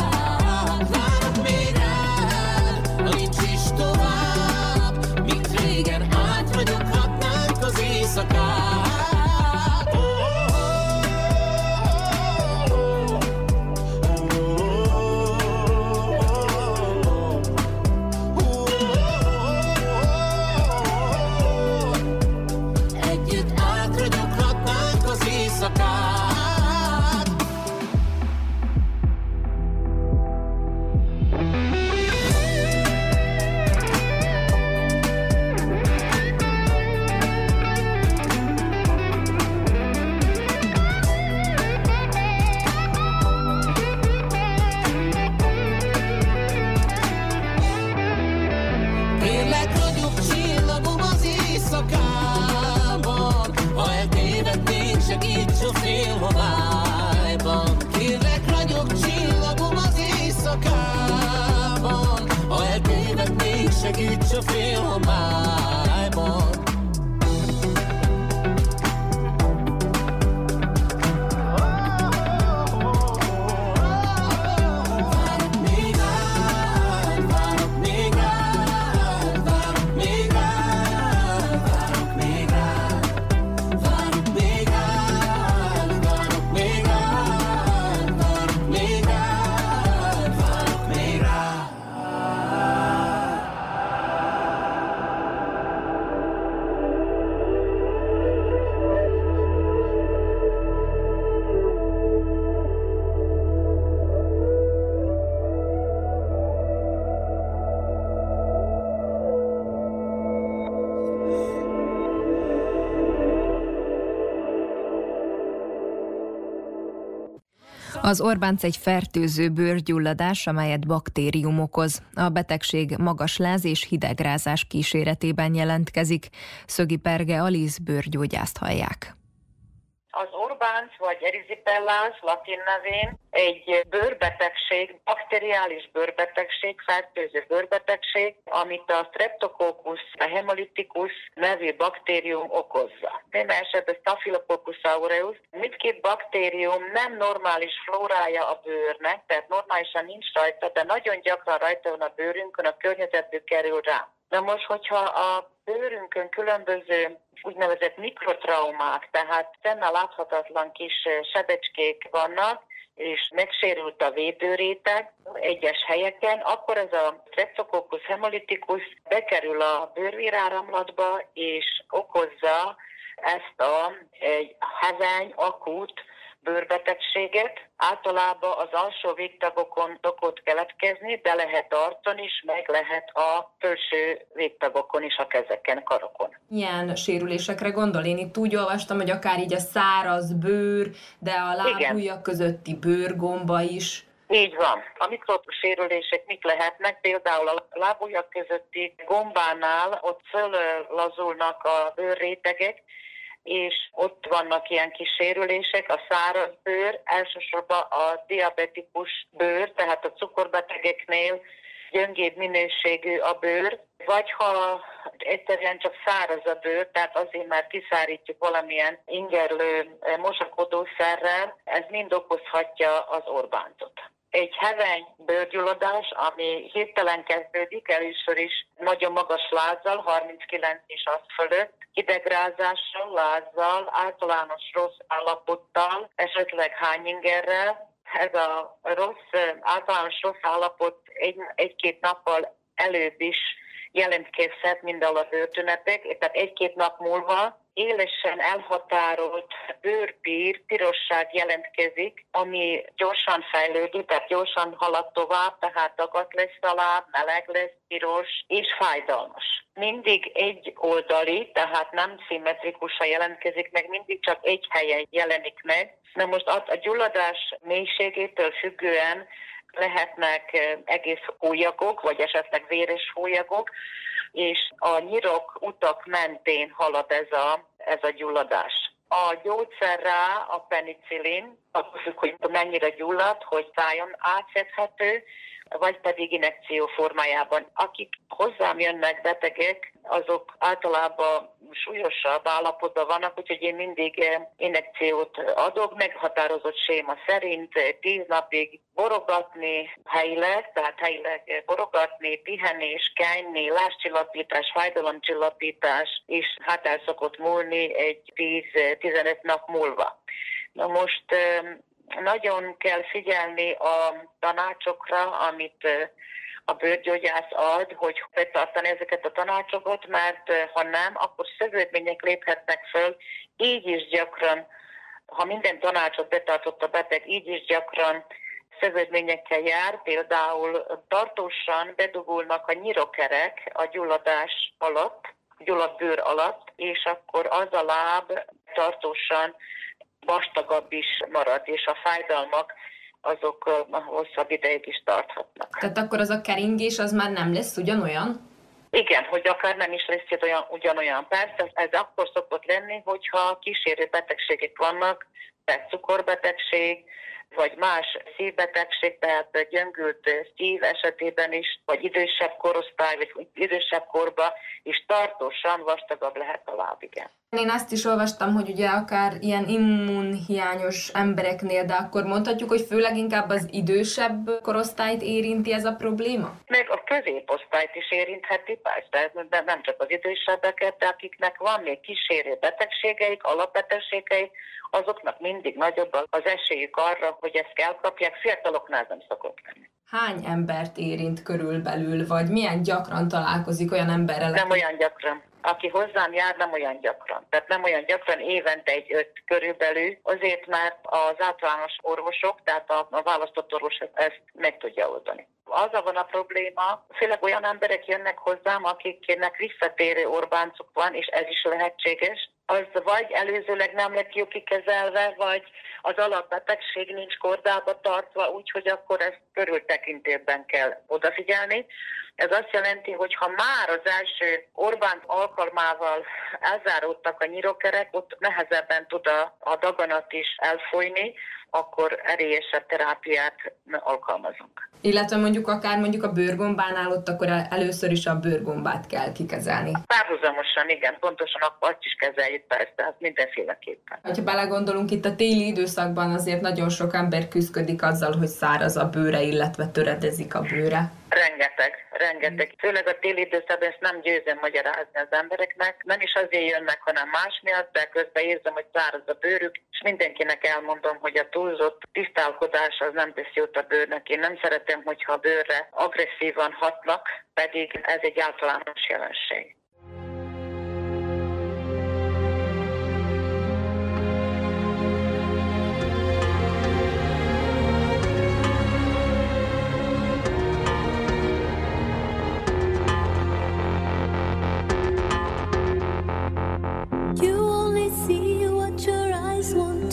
Az Orbánc egy fertőző bőrgyulladás, amelyet baktérium okoz. A betegség magas láz és hidegrázás kíséretében jelentkezik. Szögi Perge Alisz bőrgyógyászt hallják. Orbánc vagy erizipellás latin nevén egy bőrbetegség, bakteriális bőrbetegség, fertőző bőrbetegség, amit a Streptococcus hemolitikus nevű baktérium okozza. Némely esetben Staphylococcus aureus. Mindkét baktérium nem normális flórája a bőrnek, tehát normálisan nincs rajta, de nagyon gyakran rajta van a bőrünkön, a környezetből kerül rá. Na most, hogyha a bőrünkön különböző úgynevezett mikrotraumák, tehát szemmel láthatatlan kis eh, sebecskék vannak, és megsérült a védőréteg egyes helyeken, akkor ez a Streptococcus hemolitikus bekerül a bőrvíráramlatba, és okozza ezt a egy heveny, akut bőrbetegséget. Általában az alsó végtagokon szokott keletkezni, de lehet arcon is, meg lehet a felső végtagokon is, a kezeken, karokon. Milyen sérülésekre gondol? Én itt úgy olvastam, hogy akár így a száraz bőr, de a lábujjak közötti bőrgomba is. Így van. A mikrosérülések mik lehetnek? Például a lábujjak közötti gombánál ott föllazulnak a bőrrétegek, és ott vannak ilyen kis sérülések, a száraz bőr, elsősorban a diabetikus bőr, tehát a cukorbetegeknél gyöngébb minőségű a bőr, vagy ha egyszerűen csak száraz a bőr, tehát azért már kiszárítjuk valamilyen ingerlő mosakodószerrel, ez mind okozhatja az Orbántot. Egy heveny bőrgyulladás, ami hirtelen kezdődik, először is nagyon magas lázzal, 39 és az fölött, hidegrázással, lázzal, általános rossz állapottal, esetleg hányingerrel. Ez a rossz, általános rossz állapot egy, egy-két nappal előbb is jelentkezhet minden a bőrtünetek, tehát egy-két nap múlva élesen elhatárolt bőrpír, pirosság jelentkezik, ami gyorsan fejlődik, tehát gyorsan halad tovább, tehát dagat lesz a láb, meleg lesz, piros és fájdalmas. Mindig egy oldali, tehát nem szimmetrikusan jelentkezik meg, mindig csak egy helyen jelenik meg. Na most a gyulladás mélységétől függően lehetnek eh, egész hólyagok, vagy esetleg véres hólyagok, és a nyirok utak mentén halad ez a, ez a gyulladás. A gyógyszer rá a penicillin, függ, hogy mennyire gyullad, hogy szájon átszedhető, vagy pedig inekció formájában. Akik hozzám jönnek betegek, azok általában súlyosabb állapotban vannak, úgyhogy én mindig inekciót adok, meghatározott séma szerint tíz napig borogatni helyileg, tehát helyileg borogatni, pihenés, kenni, láscsillapítás, fájdalomcsillapítás, és hát el szokott múlni egy 10-15 nap múlva. Na most nagyon kell figyelni a tanácsokra, amit a bőrgyógyász ad, hogy betartani ezeket a tanácsokat, mert ha nem, akkor szövődmények léphetnek föl, így is gyakran, ha minden tanácsot betartott a beteg, így is gyakran szövődményekkel jár, például tartósan bedugulnak a nyirokerek a gyulladás alatt, gyulladt bőr alatt, és akkor az a láb tartósan vastagabb is marad, és a fájdalmak azok hosszabb ideig is tarthatnak. Tehát akkor az a keringés az már nem lesz ugyanolyan? Igen, hogy akár nem is lesz olyan, ugyanolyan. Persze ez akkor szokott lenni, hogyha kísérő betegségek vannak, tehát cukorbetegség, vagy más szívbetegség, tehát gyöngült szív esetében is, vagy idősebb korosztály, vagy idősebb korba is tartósan vastagabb lehet a láb, igen. Én azt is olvastam, hogy ugye akár ilyen immunhiányos embereknél, de akkor mondhatjuk, hogy főleg inkább az idősebb korosztályt érinti ez a probléma? Meg a középosztályt is érintheti, persze, de nem csak az idősebbeket, de akiknek van még kísérő betegségeik, alapbetegségeik, azoknak mindig nagyobb az esélyük arra, hogy ezt elkapják, fiataloknál nem szokott lenni. Hány embert érint körülbelül, vagy milyen gyakran találkozik olyan emberrel? Nem olyan gyakran. Aki hozzám jár, nem olyan gyakran. Tehát nem olyan gyakran, évente egy öt körülbelül, azért mert az általános orvosok, tehát a, a választott orvos ezt meg tudja oldani. Az van a probléma, főleg olyan emberek jönnek hozzám, akiknek visszatérő Orbáncuk van, és ez is lehetséges, az vagy előzőleg nem lett jó kikezelve, vagy az alapbetegség nincs kordába tartva, úgyhogy akkor ezt körültekintőbben kell odafigyelni. Ez azt jelenti, hogy ha már az első Orbán alkalmával elzáródtak a nyirokerek, ott nehezebben tud a, a daganat is elfolyni, akkor erélyesebb terápiát alkalmazunk. Illetve mondjuk akár mondjuk a bőrgombánál ott akkor el- először is a bőrgombát kell kikezelni. Párhuzamosan, igen, pontosan akkor azt is kezeljük persze, tehát mindenféleképpen. Ha belegondolunk, itt a téli időszakban azért nagyon sok ember küzdik azzal, hogy száraz a bőre, illetve töredezik a bőre. Rengeteg, rengeteg. Főleg a téli időszakban ezt nem győzem magyarázni az embereknek. Nem is azért jönnek, hanem más miatt, de közben érzem, hogy száraz a bőrük, és mindenkinek elmondom, hogy a túlzott tisztálkodás az nem tesz jót a bőrnek. Én nem szeretem, hogyha a bőrre agresszívan hatnak, pedig ez egy általános jelenség.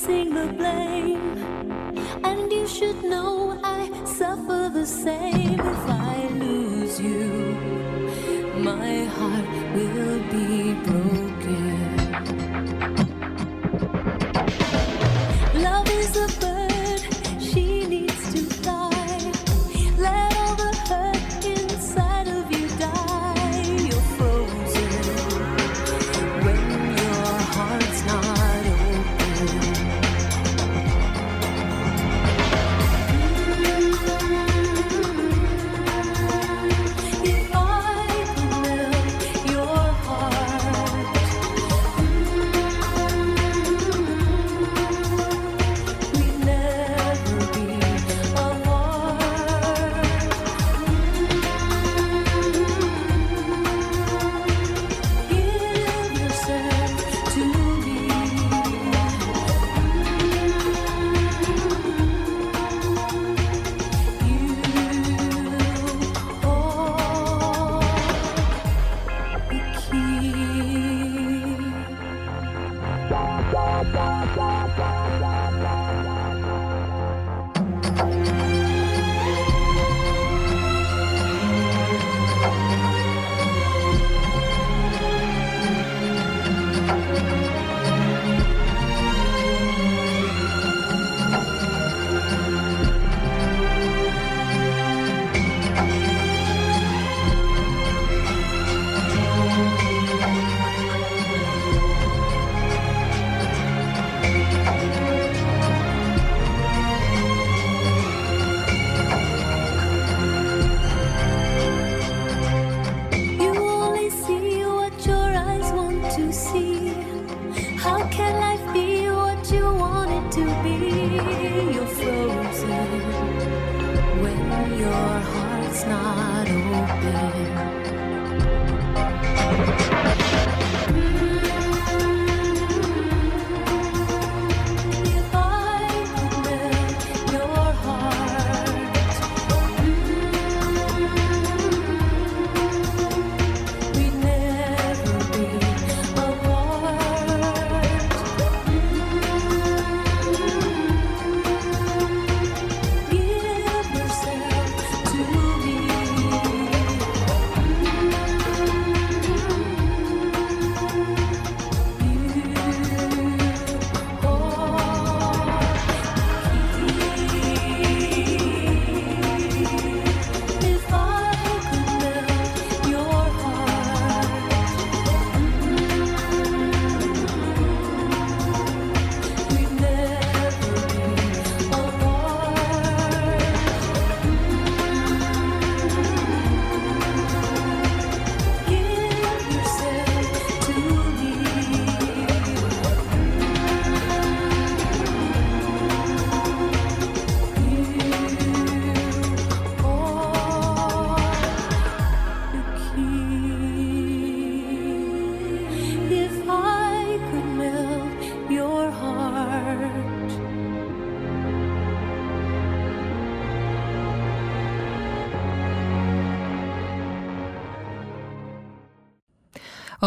Placing the blame. And you should know I suffer the same if I lose you. My heart will be broken.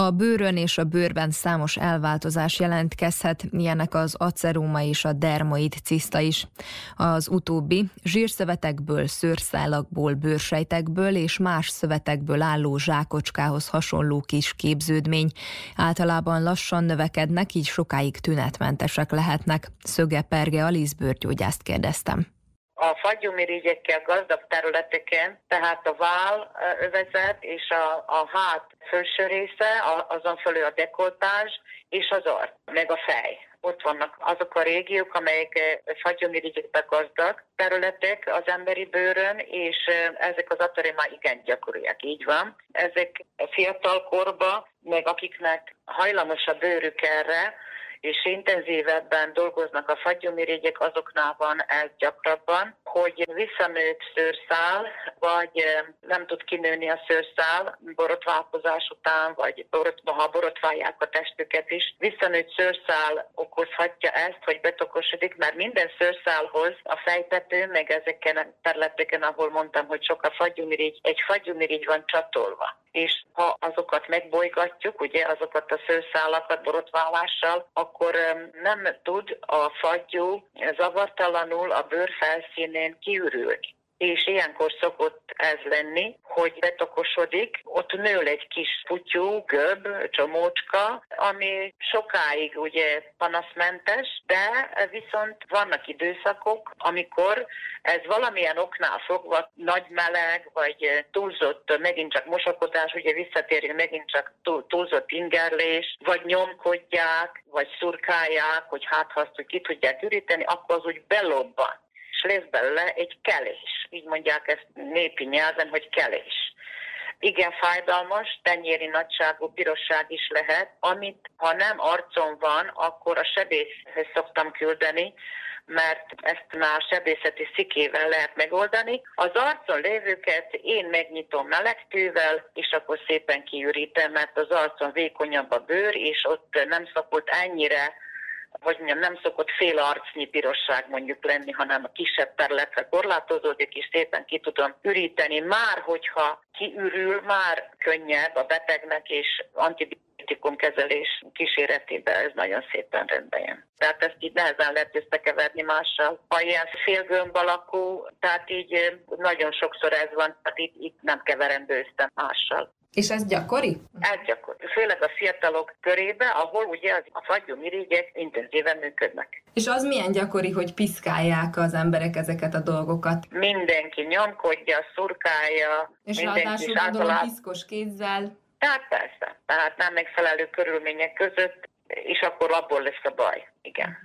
A bőrön és a bőrben számos elváltozás jelentkezhet, ilyenek az aceroma és a dermoid ciszta is. Az utóbbi zsírszövetekből, szőrszálakból, bőrsejtekből és más szövetekből álló zsákocskához hasonló kis képződmény. Általában lassan növekednek, így sokáig tünetmentesek lehetnek. Szöge Perge Alisz bőrgyógyászt kérdeztem. A fagyomirigyekkel gazdag területeken, tehát a váll övezet és a, a hát felső része, a- azon fölül a dekoltázs és az arc, meg a fej. Ott vannak azok a régiók, amelyek ö, fagyomirigyekbe gazdag területek az emberi bőrön, és ezek az aterémák igen gyakoriak, így van. Ezek fiatal korba, meg akiknek hajlamos a bőrük erre, és intenzívebben dolgoznak a fagyomirigyek, azoknál van ez gyakrabban, hogy visszanőtt szőrszál, vagy eh, nem tud kinőni a szőrszál borotválkozás után, vagy borot, ha borotválják a testüket is. Visszanőtt szőrszál okozhatja ezt, hogy betokosodik, mert minden szőrszálhoz a fejtető, meg ezeken a területeken, ahol mondtam, hogy sok a fagyomirigy, egy fagyomirigy van csatolva. És ha azokat megbolygatjuk, ugye azokat a szőrszálakat borotválással, akkor em, nem tud a fagyú zavartalanul a bőr felszínén kiürülni. És ilyenkor szokott ez lenni, hogy betokosodik, ott nő egy kis putyú, göb, csomócska, ami sokáig ugye panaszmentes, de viszont vannak időszakok, amikor ez valamilyen oknál fogva nagy meleg, vagy túlzott megint csak mosakodás, ugye visszatérünk megint csak túl, túlzott ingerlés, vagy nyomkodják, vagy szurkálják, hogy hát ha azt, hogy ki tudják üríteni, akkor az úgy belobban lesz belőle egy kelés. Így mondják ezt népi nyelven, hogy kelés. Igen fájdalmas, tenyéri nagyságú pirosság is lehet, amit ha nem arcon van, akkor a sebészhez szoktam küldeni, mert ezt már sebészeti szikével lehet megoldani. Az arcon lévőket én megnyitom melegtővel, és akkor szépen kiürítem, mert az arcon vékonyabb a bőr, és ott nem szokott ennyire hogy mondjam, nem szokott fél arcnyi pirosság mondjuk lenni, hanem a kisebb területre korlátozódik, és szépen ki tudom üríteni. Már hogyha kiürül, már könnyebb a betegnek, és antibiotikum kezelés kíséretében ez nagyon szépen rendben jön. Tehát ezt így nehezen lehet összekeverni mással. Ha ilyen félgömb alakú, tehát így eh, nagyon sokszor ez van, tehát itt, itt nem keverendő össze mással. És ez gyakori? Ez gyakori. Főleg a fiatalok körébe, ahol ugye az- a fagyomirigyek intenzíven működnek. És az milyen gyakori, hogy piszkálják az emberek ezeket a dolgokat? Mindenki nyomkodja, szurkálja, És mindenki ráadásul gondolom piszkos kézzel. Tehát persze, tehát nem megfelelő körülmények között, és akkor abból lesz a baj. Igen.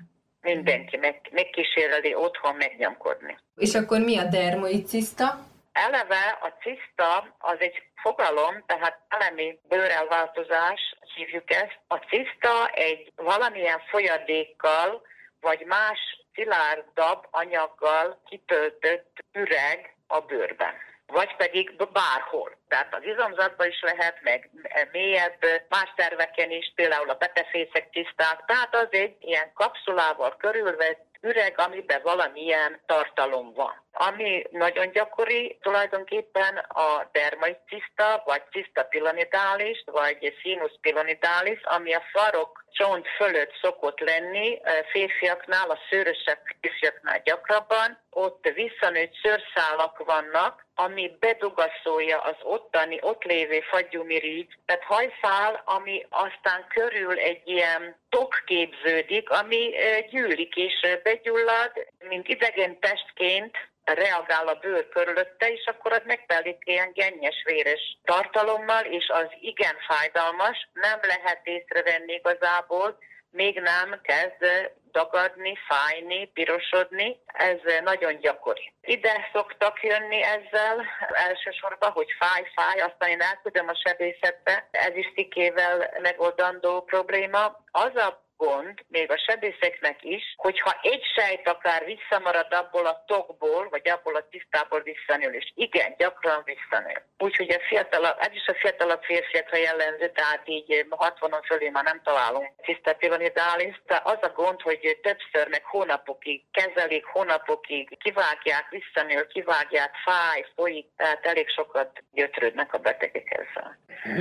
Mindenki meg, megkíséreli otthon megnyomkodni. És akkor mi a dermoid ciszta? Eleve a ciszta az egy fogalom, tehát elemi bőrelváltozás, hívjuk ezt. A ciszta egy valamilyen folyadékkal, vagy más szilárdabb anyaggal kitöltött üreg a bőrben vagy pedig bárhol. Tehát az izomzatban is lehet, meg mélyebb más szerveken is, például a betefészek tiszták. Tehát az egy ilyen kapszulával körülvett üreg, amiben valamilyen tartalom van. Ami nagyon gyakori, tulajdonképpen a dermaiciszta, vagy ciszta pilonidalis, vagy sinus pilonidalis, ami a farok csont fölött szokott lenni, férfiaknál, a szőrösebb férfiaknál gyakrabban. Ott visszanőtt szőrszálak vannak, ami bedugaszolja az ottani, ott lévő fagyumirigy, tehát hajszál, ami aztán körül egy ilyen tok képződik, ami gyűlik és begyullad, mint idegen testként reagál a bőr körülötte, és akkor az megtelik ilyen gennyes véres tartalommal, és az igen fájdalmas, nem lehet észrevenni igazából, még nem kezd dagadni, fájni, pirosodni, ez nagyon gyakori. Ide szoktak jönni ezzel elsősorban, hogy fáj, fáj, aztán én elküldöm a sebészetbe, ez is szikével megoldandó probléma. Az a gond, még a sebészeknek is, hogyha egy sejt akár visszamarad abból a tokból, vagy abból a tisztából visszanő, és igen, gyakran visszanő. Úgyhogy a fiatalabb, ez is a fiatalabb férfiakra jellemző, tehát így 60 fölé már nem találunk tiszta pilonidális, de az a gond, hogy többször, meg hónapokig kezelik, hónapokig kivágják, visszanő, kivágják, fáj, folyik, tehát elég sokat gyötrődnek a betegek ezzel.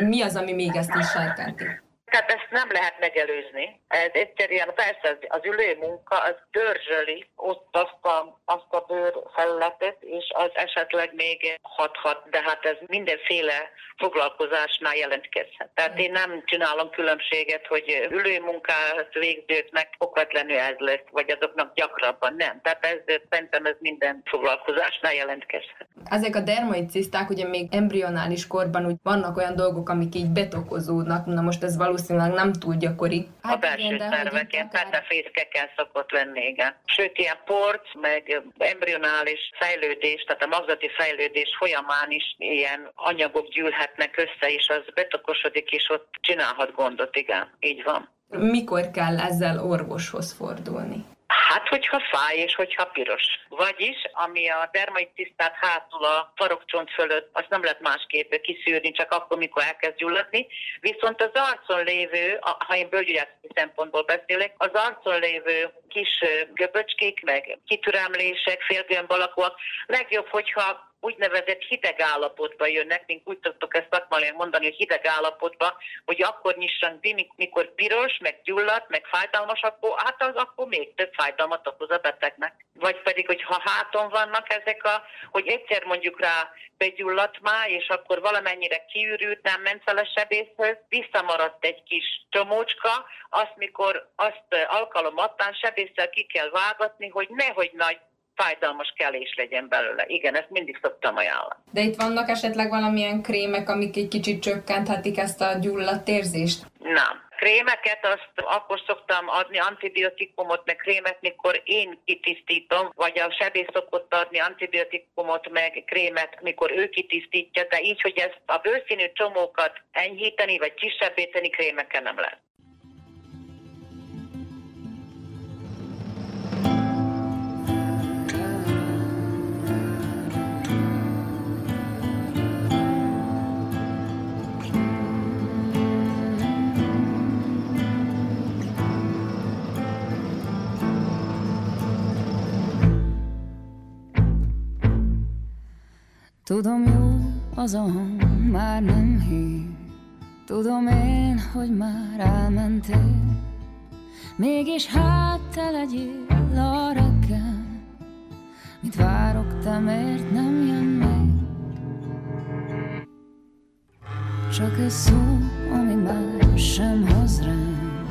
Mi az, ami még ezt is serkenti? Tehát ezt nem lehet megelőzni. Ez egyszerűen persze az, ülő munka, az dörzsöli ott azt a, azt a bőr felületet, és az esetleg még hathat, de hát ez mindenféle foglalkozásnál jelentkezhet. Tehát én nem csinálom különbséget, hogy ülő munkát végzőknek okvetlenül ez lesz, vagy azoknak gyakrabban nem. Tehát ez szerintem ez minden foglalkozásnál jelentkezhet. Ezek a dermoid ciszták ugye még embrionális korban úgy vannak olyan dolgok, amik így betokozódnak, na most ez valószínűleg nem túl gyakori. Hát a belső igen, szerveken, akár- petefészkeken szokott lenni, igen. Sőt, ilyen port, meg embrionális fejlődés, tehát a magzati fejlődés folyamán is ilyen anyagok gyűlhetnek össze, és az betokosodik, és ott csinálhat gondot, igen, így van. Mikor kell ezzel orvoshoz fordulni? Hát, hogyha fáj, és hogyha piros. Vagyis, ami a dermait tisztát hátul a farokcsont fölött, azt nem lehet másképp kiszűrni, csak akkor, mikor elkezd gyulladni. Viszont az arcon lévő, ha én bőrgyógyászati szempontból beszélek, az arcon lévő kis göböcskék, meg kitüremlések, félgömb alakúak, legjobb, hogyha úgynevezett hideg állapotba jönnek, mint úgy szoktuk ezt szakmailag mondani, hogy hideg állapotba, hogy akkor nyissanak be, mik- mikor piros, meg gyulladt, meg fájdalmas, akkor hát az akkor még több fájdalmat okoz a betegnek. Vagy pedig, hogy ha háton vannak ezek a, hogy egyszer mondjuk rá begyulladt már, és akkor valamennyire kiürült, nem ment fel a sebészhöz, visszamaradt egy kis csomócska, azt mikor azt ö, alkalomattán sebésszel ki kell vágatni, hogy nehogy nagy fájdalmas kelés legyen belőle. Igen, ezt mindig szoktam ajánlani. De itt vannak esetleg valamilyen krémek, amik egy kicsit csökkenthetik ezt a gyulladt érzést? Nem. Krémeket azt akkor szoktam adni, antibiotikumot, meg krémet, mikor én kitisztítom, vagy a sebész szokott adni antibiotikumot, meg krémet, mikor ő kitisztítja, de így, hogy ezt a bőrszínű csomókat enyhíteni, vagy kisebbé tenni, krémekkel nem lehet. Tudom jó az a hang, már nem hív Tudom én, hogy már elmentél. Mégis hát te legyél a reggel. Mit várok, te miért nem jön még Csak egy szó, ami már sem hoz rám.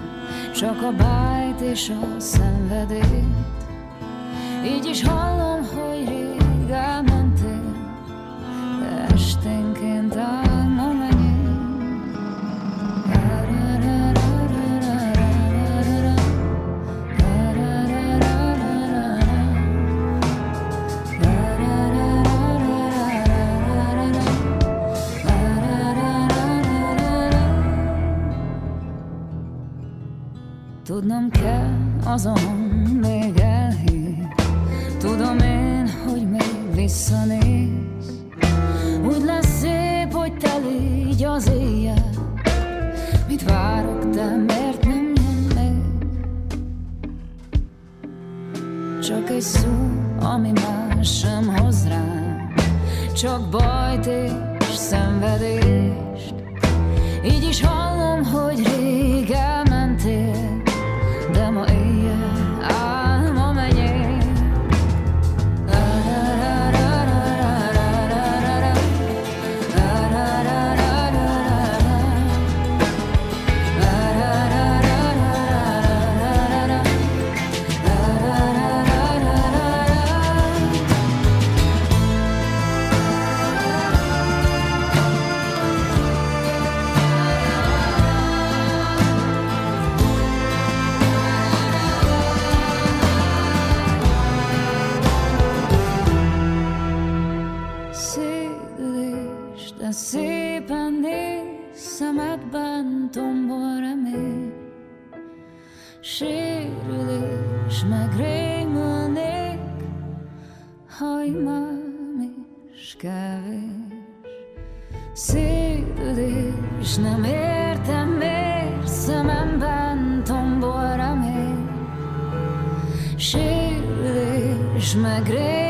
Csak a bájt és a szenvedélyt Így is hallom, Tudnom kell, az Szédülés, nem értem miért szememben tombol remény. Sérülés, meg rémültél,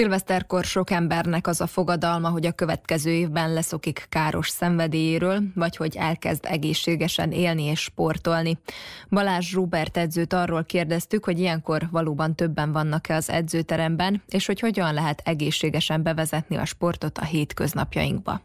Szilveszterkor sok embernek az a fogadalma, hogy a következő évben leszokik káros szenvedélyéről, vagy hogy elkezd egészségesen élni és sportolni. Balázs Rubert edzőt arról kérdeztük, hogy ilyenkor valóban többen vannak-e az edzőteremben, és hogy hogyan lehet egészségesen bevezetni a sportot a hétköznapjainkba.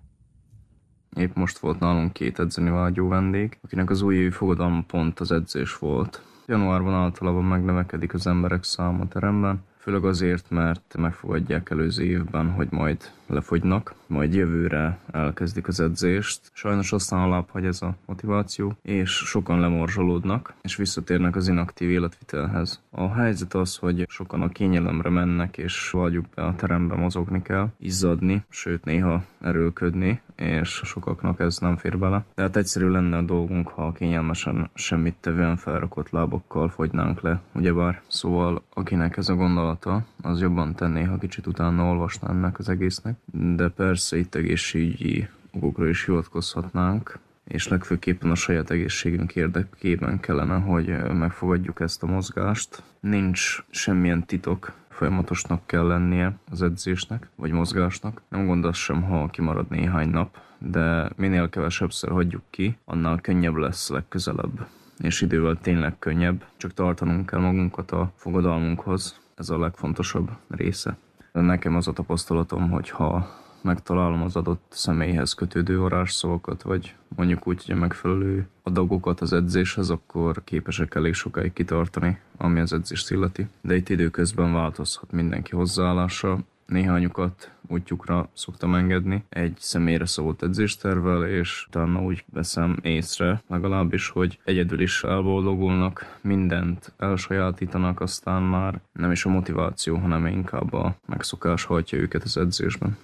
Épp most volt nálunk két edzeni vágyó vendég, akinek az új fogadalma pont az edzés volt. Januárban általában megnövekedik az emberek száma teremben, főleg azért, mert megfogadják előző évben, hogy majd lefogynak, majd jövőre elkezdik az edzést. Sajnos aztán alább hagy ez a motiváció, és sokan lemorzsolódnak, és visszatérnek az inaktív életvitelhez. A helyzet az, hogy sokan a kényelemre mennek, és vagyunk be a terembe mozogni kell, izzadni, sőt néha erőlködni, és sokaknak ez nem fér bele. Tehát egyszerű lenne a dolgunk, ha kényelmesen semmit tevően felrakott lábakkal fogynánk le, ugyebár. Szóval akinek ez a gondolata, az jobban tenné, ha kicsit utána olvasná ennek az egésznek. De persze itt egészségügyi okokra is hivatkozhatnánk, és legfőképpen a saját egészségünk érdekében kellene, hogy megfogadjuk ezt a mozgást. Nincs semmilyen titok, folyamatosnak kell lennie az edzésnek, vagy mozgásnak. Nem gond az sem, ha kimarad néhány nap, de minél kevesebbszer hagyjuk ki, annál könnyebb lesz legközelebb. És idővel tényleg könnyebb, csak tartanunk kell magunkat a fogadalmunkhoz, ez a legfontosabb része. Nekem az a tapasztalatom, hogy ha megtalálom az adott személyhez kötődő varázsszavakat, vagy mondjuk úgy, hogy a megfelelő adagokat az edzéshez, akkor képesek elég sokáig kitartani, ami az edzést illeti. De itt időközben változhat mindenki hozzáállása, néhányukat útjukra szoktam engedni egy személyre szabott edzéstervel, és utána úgy veszem észre legalábbis, hogy egyedül is elboldogulnak, mindent elsajátítanak, aztán már nem is a motiváció, hanem inkább a megszokás hajtja őket az edzésben.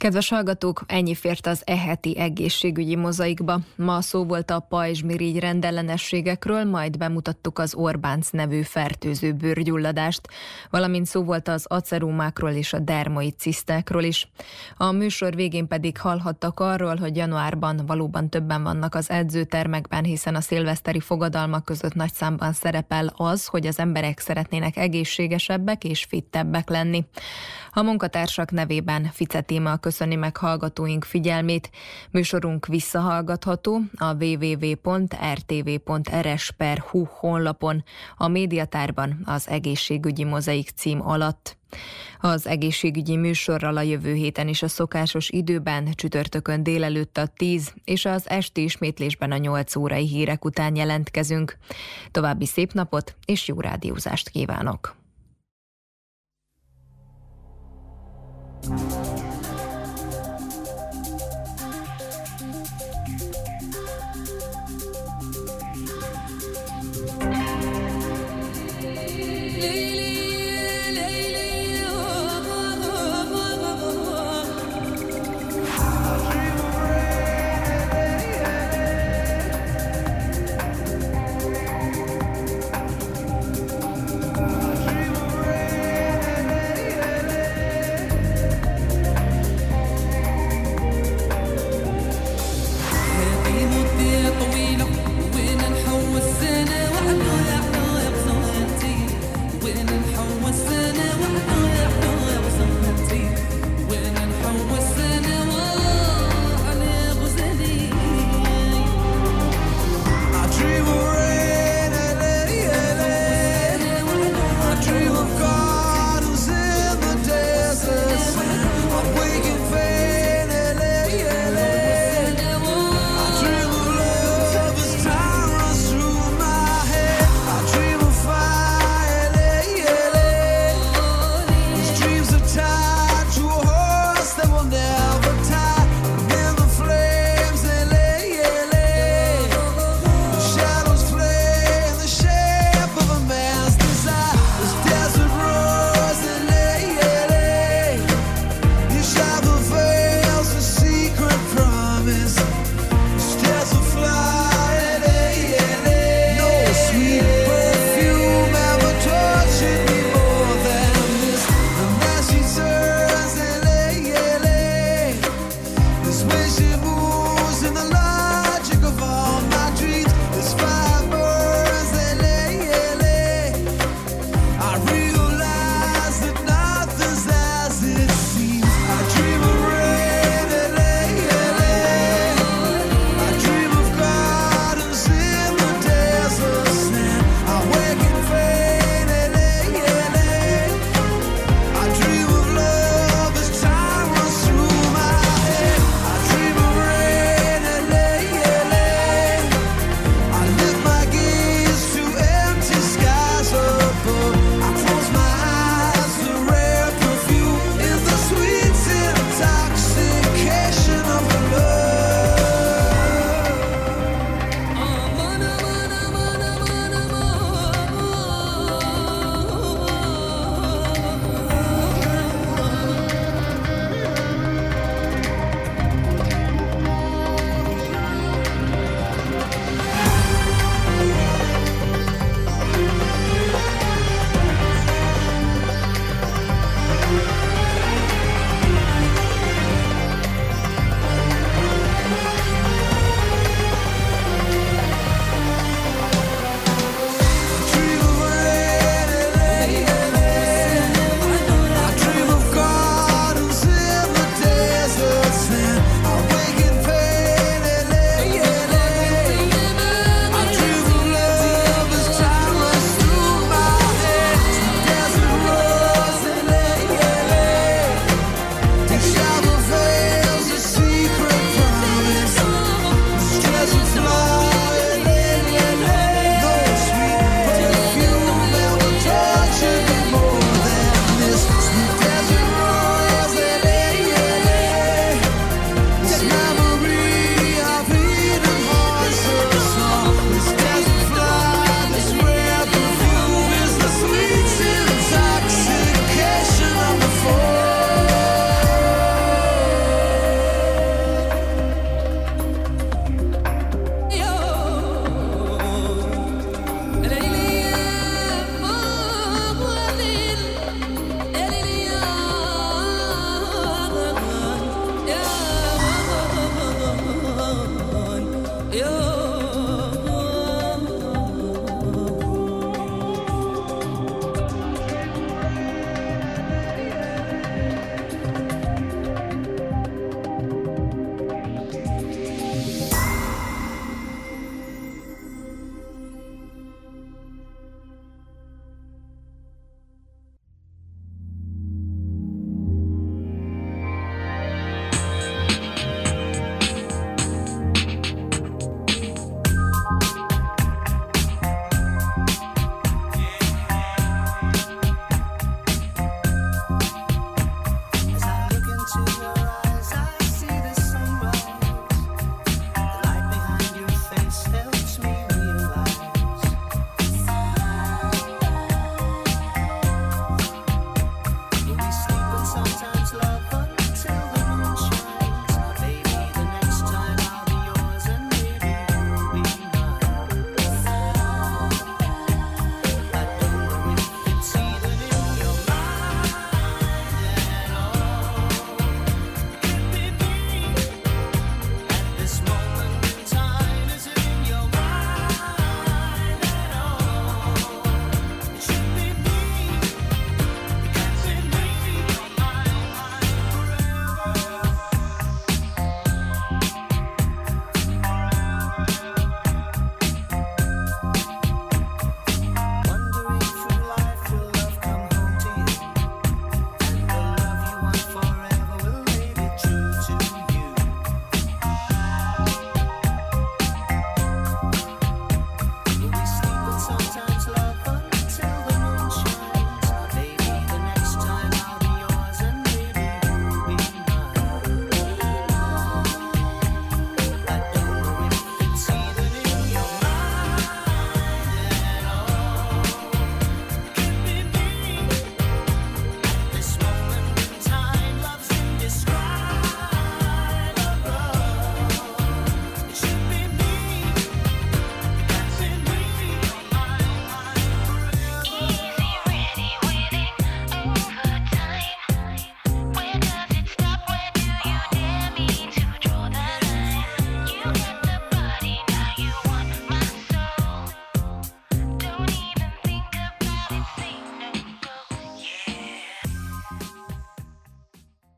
Kedves hallgatók, ennyi fért az eheti egészségügyi mozaikba. Ma szó volt a pajzsmirigy rendellenességekről, majd bemutattuk az Orbánc nevű fertőző bőrgyulladást, valamint szó volt az acerómákról és a dermoid cisztákról is. A műsor végén pedig hallhattak arról, hogy januárban valóban többen vannak az edzőtermekben, hiszen a szilveszteri fogadalmak között nagy számban szerepel az, hogy az emberek szeretnének egészségesebbek és fittebbek lenni. A munkatársak nevében Fice Téma köszöni meg hallgatóink figyelmét. Műsorunk visszahallgatható a www.rtv.rs.hu honlapon, a médiatárban az egészségügyi mozaik cím alatt. Az egészségügyi műsorral a jövő héten is a szokásos időben, csütörtökön délelőtt a 10 és az esti ismétlésben a 8 órai hírek után jelentkezünk. További szép napot és jó rádiózást kívánok! thank you